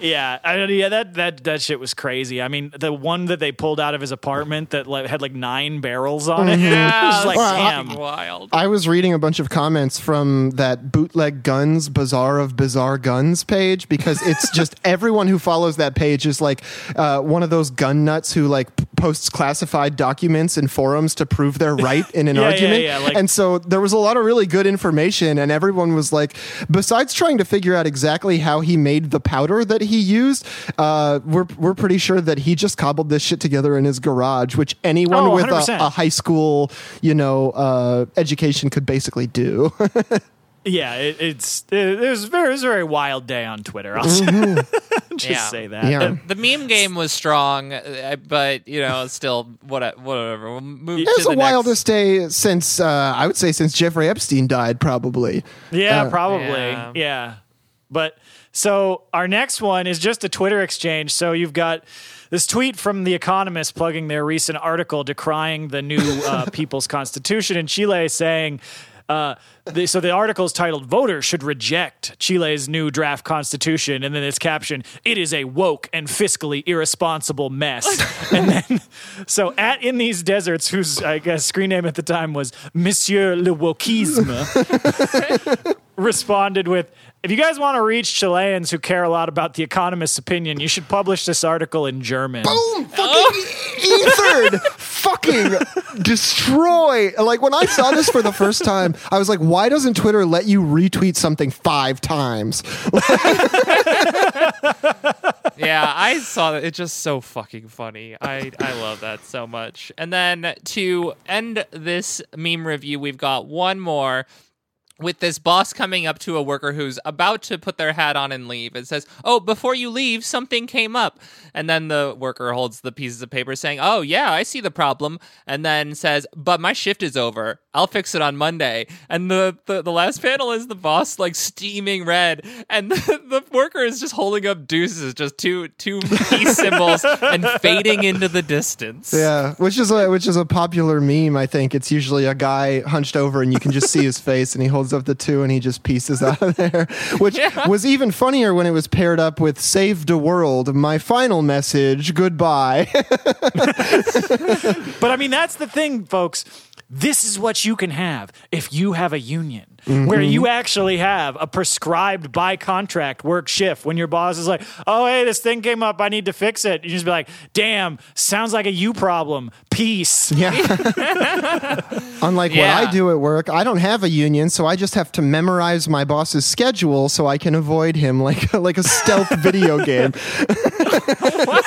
yeah, I, yeah, that that that shit was crazy. I mean, the one that they pulled out of his apartment that like, had like nine barrels on it. yeah, *laughs* it was like, that's damn. fucking wild I was reading a bunch of comments from that bootleg guns bazaar of bizarre guns page because it's *laughs* just everyone who follows that page is like uh, one of those gun nuts who like posts classified documents in forums to prove they're right in an Yeah, yeah, argument. yeah, like- and so there was a lot of really good information, and everyone was like, besides trying to figure out exactly how he made the powder that he used, uh, we're we're pretty sure that he just cobbled this shit together in his garage, which anyone Oh, with a, a high school, you know, uh, education could basically do. *laughs* Yeah, it, it's it, it was very it was a very wild day on Twitter. I'll just, *laughs* just Yeah. say that. Yeah. the meme game was strong, uh, but you know, still what whatever. We'll move It to was the the next- wildest day since uh, I would say since Jeffrey Epstein died, probably. Yeah, Uh, probably. Yeah. Yeah. But so our next one is just a Twitter exchange. So you've got this tweet from The Economist plugging their recent article decrying the new uh, *laughs* People's Constitution in Chile, saying, uh, the, so the article is titled "Voters Should Reject Chile's New Draft Constitution," and then it's captioned, "It is a woke and fiscally irresponsible mess." *laughs* and then, so at in these deserts, whose I guess screen name at the time was Monsieur le Wokisme, *laughs* responded with if you guys want to reach Chileans who care a lot about the economist's opinion, you should publish this article in German. Boom! Fucking ethered! fucking destroy. Like when I saw this for the first time, I was like, why doesn't Twitter let you retweet something five times? *laughs* yeah, I saw that. It's just so fucking funny. I I love that so much. And then to end this meme review, we've got one more with this boss coming up to a worker who's about to put their hat on and leave and says, Oh, before you leave, something came up. And then the worker holds the pieces of paper saying, Oh, yeah, I see the problem. And then says, But my shift is over. I'll fix it on Monday. And the, the, the last panel is the boss like steaming red. And *laughs* the, the worker is just holding up deuces, just two two peace *laughs* symbols and fading into the distance. Yeah, which is a which is a popular meme. I think it's usually a guy hunched over and you can just see his face, and he holds up the two and he just pieces out of there. *laughs* Which Yeah. was even funnier when it was paired up with "Save the World." My final message: Goodbye. *laughs* But I mean, that's the thing, folks. This is what you can have if you have a union mm-hmm. where you actually have a prescribed by contract work shift when your boss is like, oh, hey, this thing came up. I need to fix it. You just be like, damn, sounds like a you problem. Peace. yeah. *laughs* Unlike Yeah. what I do at work, I don't have a union, so I just have to memorize my boss's schedule so I can avoid him like *laughs* like a stealth video game. *laughs*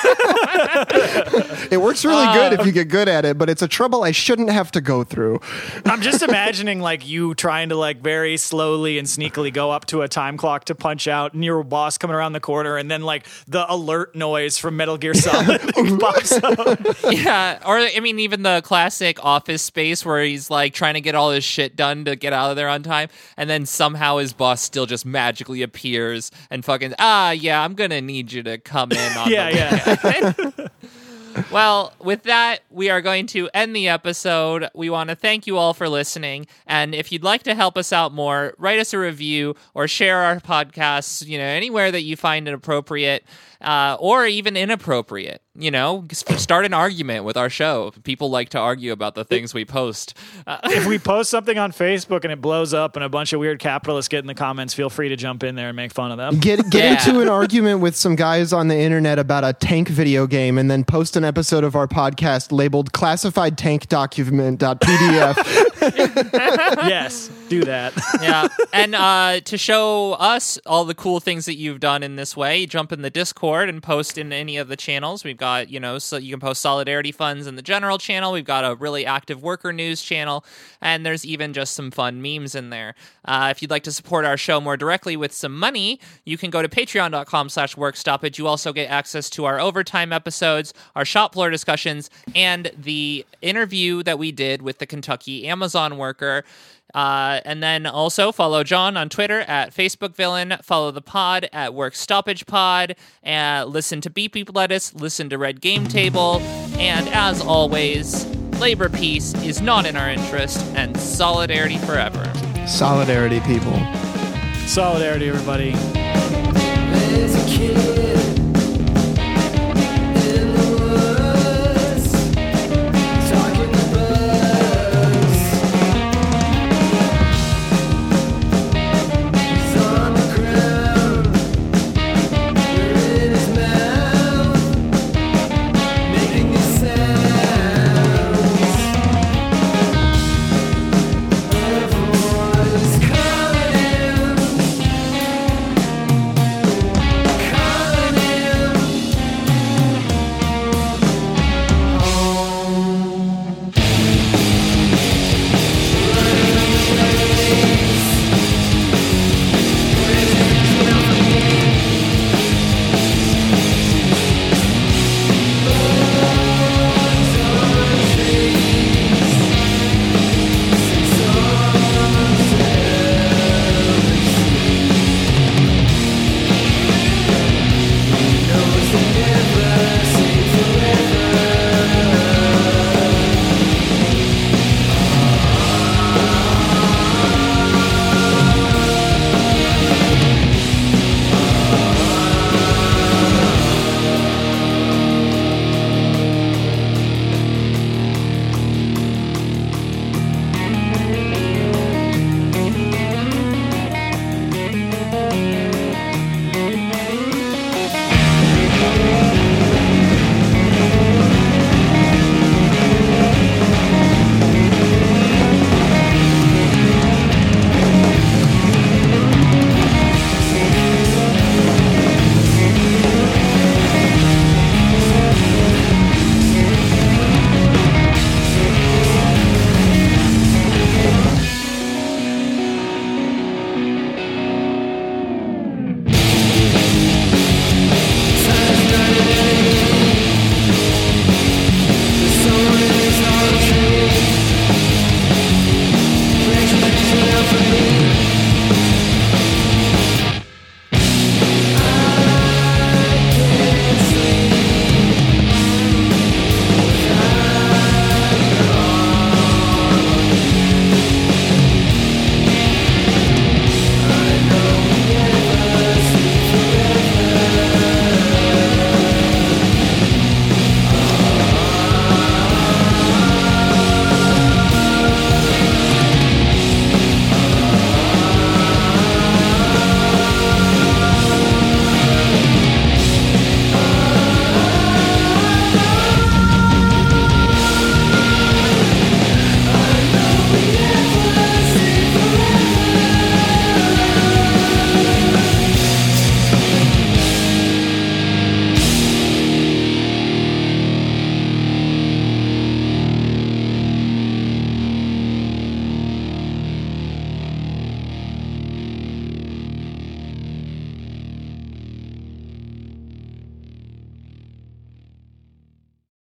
it works really good if you get good at it, but it's a trouble I shouldn't have to go through. *laughs* I'm just imagining like you trying to like very slowly and sneakily go up to a time clock to punch out, and your boss coming around the corner, and then like the alert noise from Metal Gear Solid *laughs* pops up. Yeah, or I mean, even the classic office space where he's like trying to get all his shit done to get out of there on time, and then somehow his boss still just magically appears and fucking ah yeah, I'm gonna need you to come in on *laughs* Yeah, the yeah. Well, with that, we are going to end the episode. We want to thank you all for listening. And if you'd like to help us out more, write us a review or share our podcasts, you know, anywhere that you find it appropriate uh, or even inappropriate. You know, start an argument with our show. People like to argue about the things we post. Uh, if we *laughs* post something on Facebook and it blows up and a bunch of weird capitalists get in the comments, feel free to jump in there and make fun of them. Get get Yeah. into an *laughs* argument with some guys on the internet about a tank video game and then post an episode of our podcast labeled classified tank document.pdf. *laughs* *laughs* yes, do that. *laughs* yeah. And uh, to show us all the cool things that you've done in this way, jump in the Discord and post in any of the channels. We've got, you know, so you can post solidarity funds in the general channel. We've got a really active worker news channel, and there's even just some fun memes in there. Uh, if you'd like to support our show more directly with some money, you can go to patreon.com slash work stoppage. You also get access to our overtime episodes, our shop floor discussions, and the interview that we did with the Kentucky Amazon worker. Uh, and then also follow John on Twitter at Facebook Villain. Follow the pod at Work Stoppage Pod. And listen to Beep Beep Lettuce. Listen to Red Game Table. And as always, labor peace is not in our interest, and solidarity forever. Solidarity, people. Solidarity, everybody. There's a kid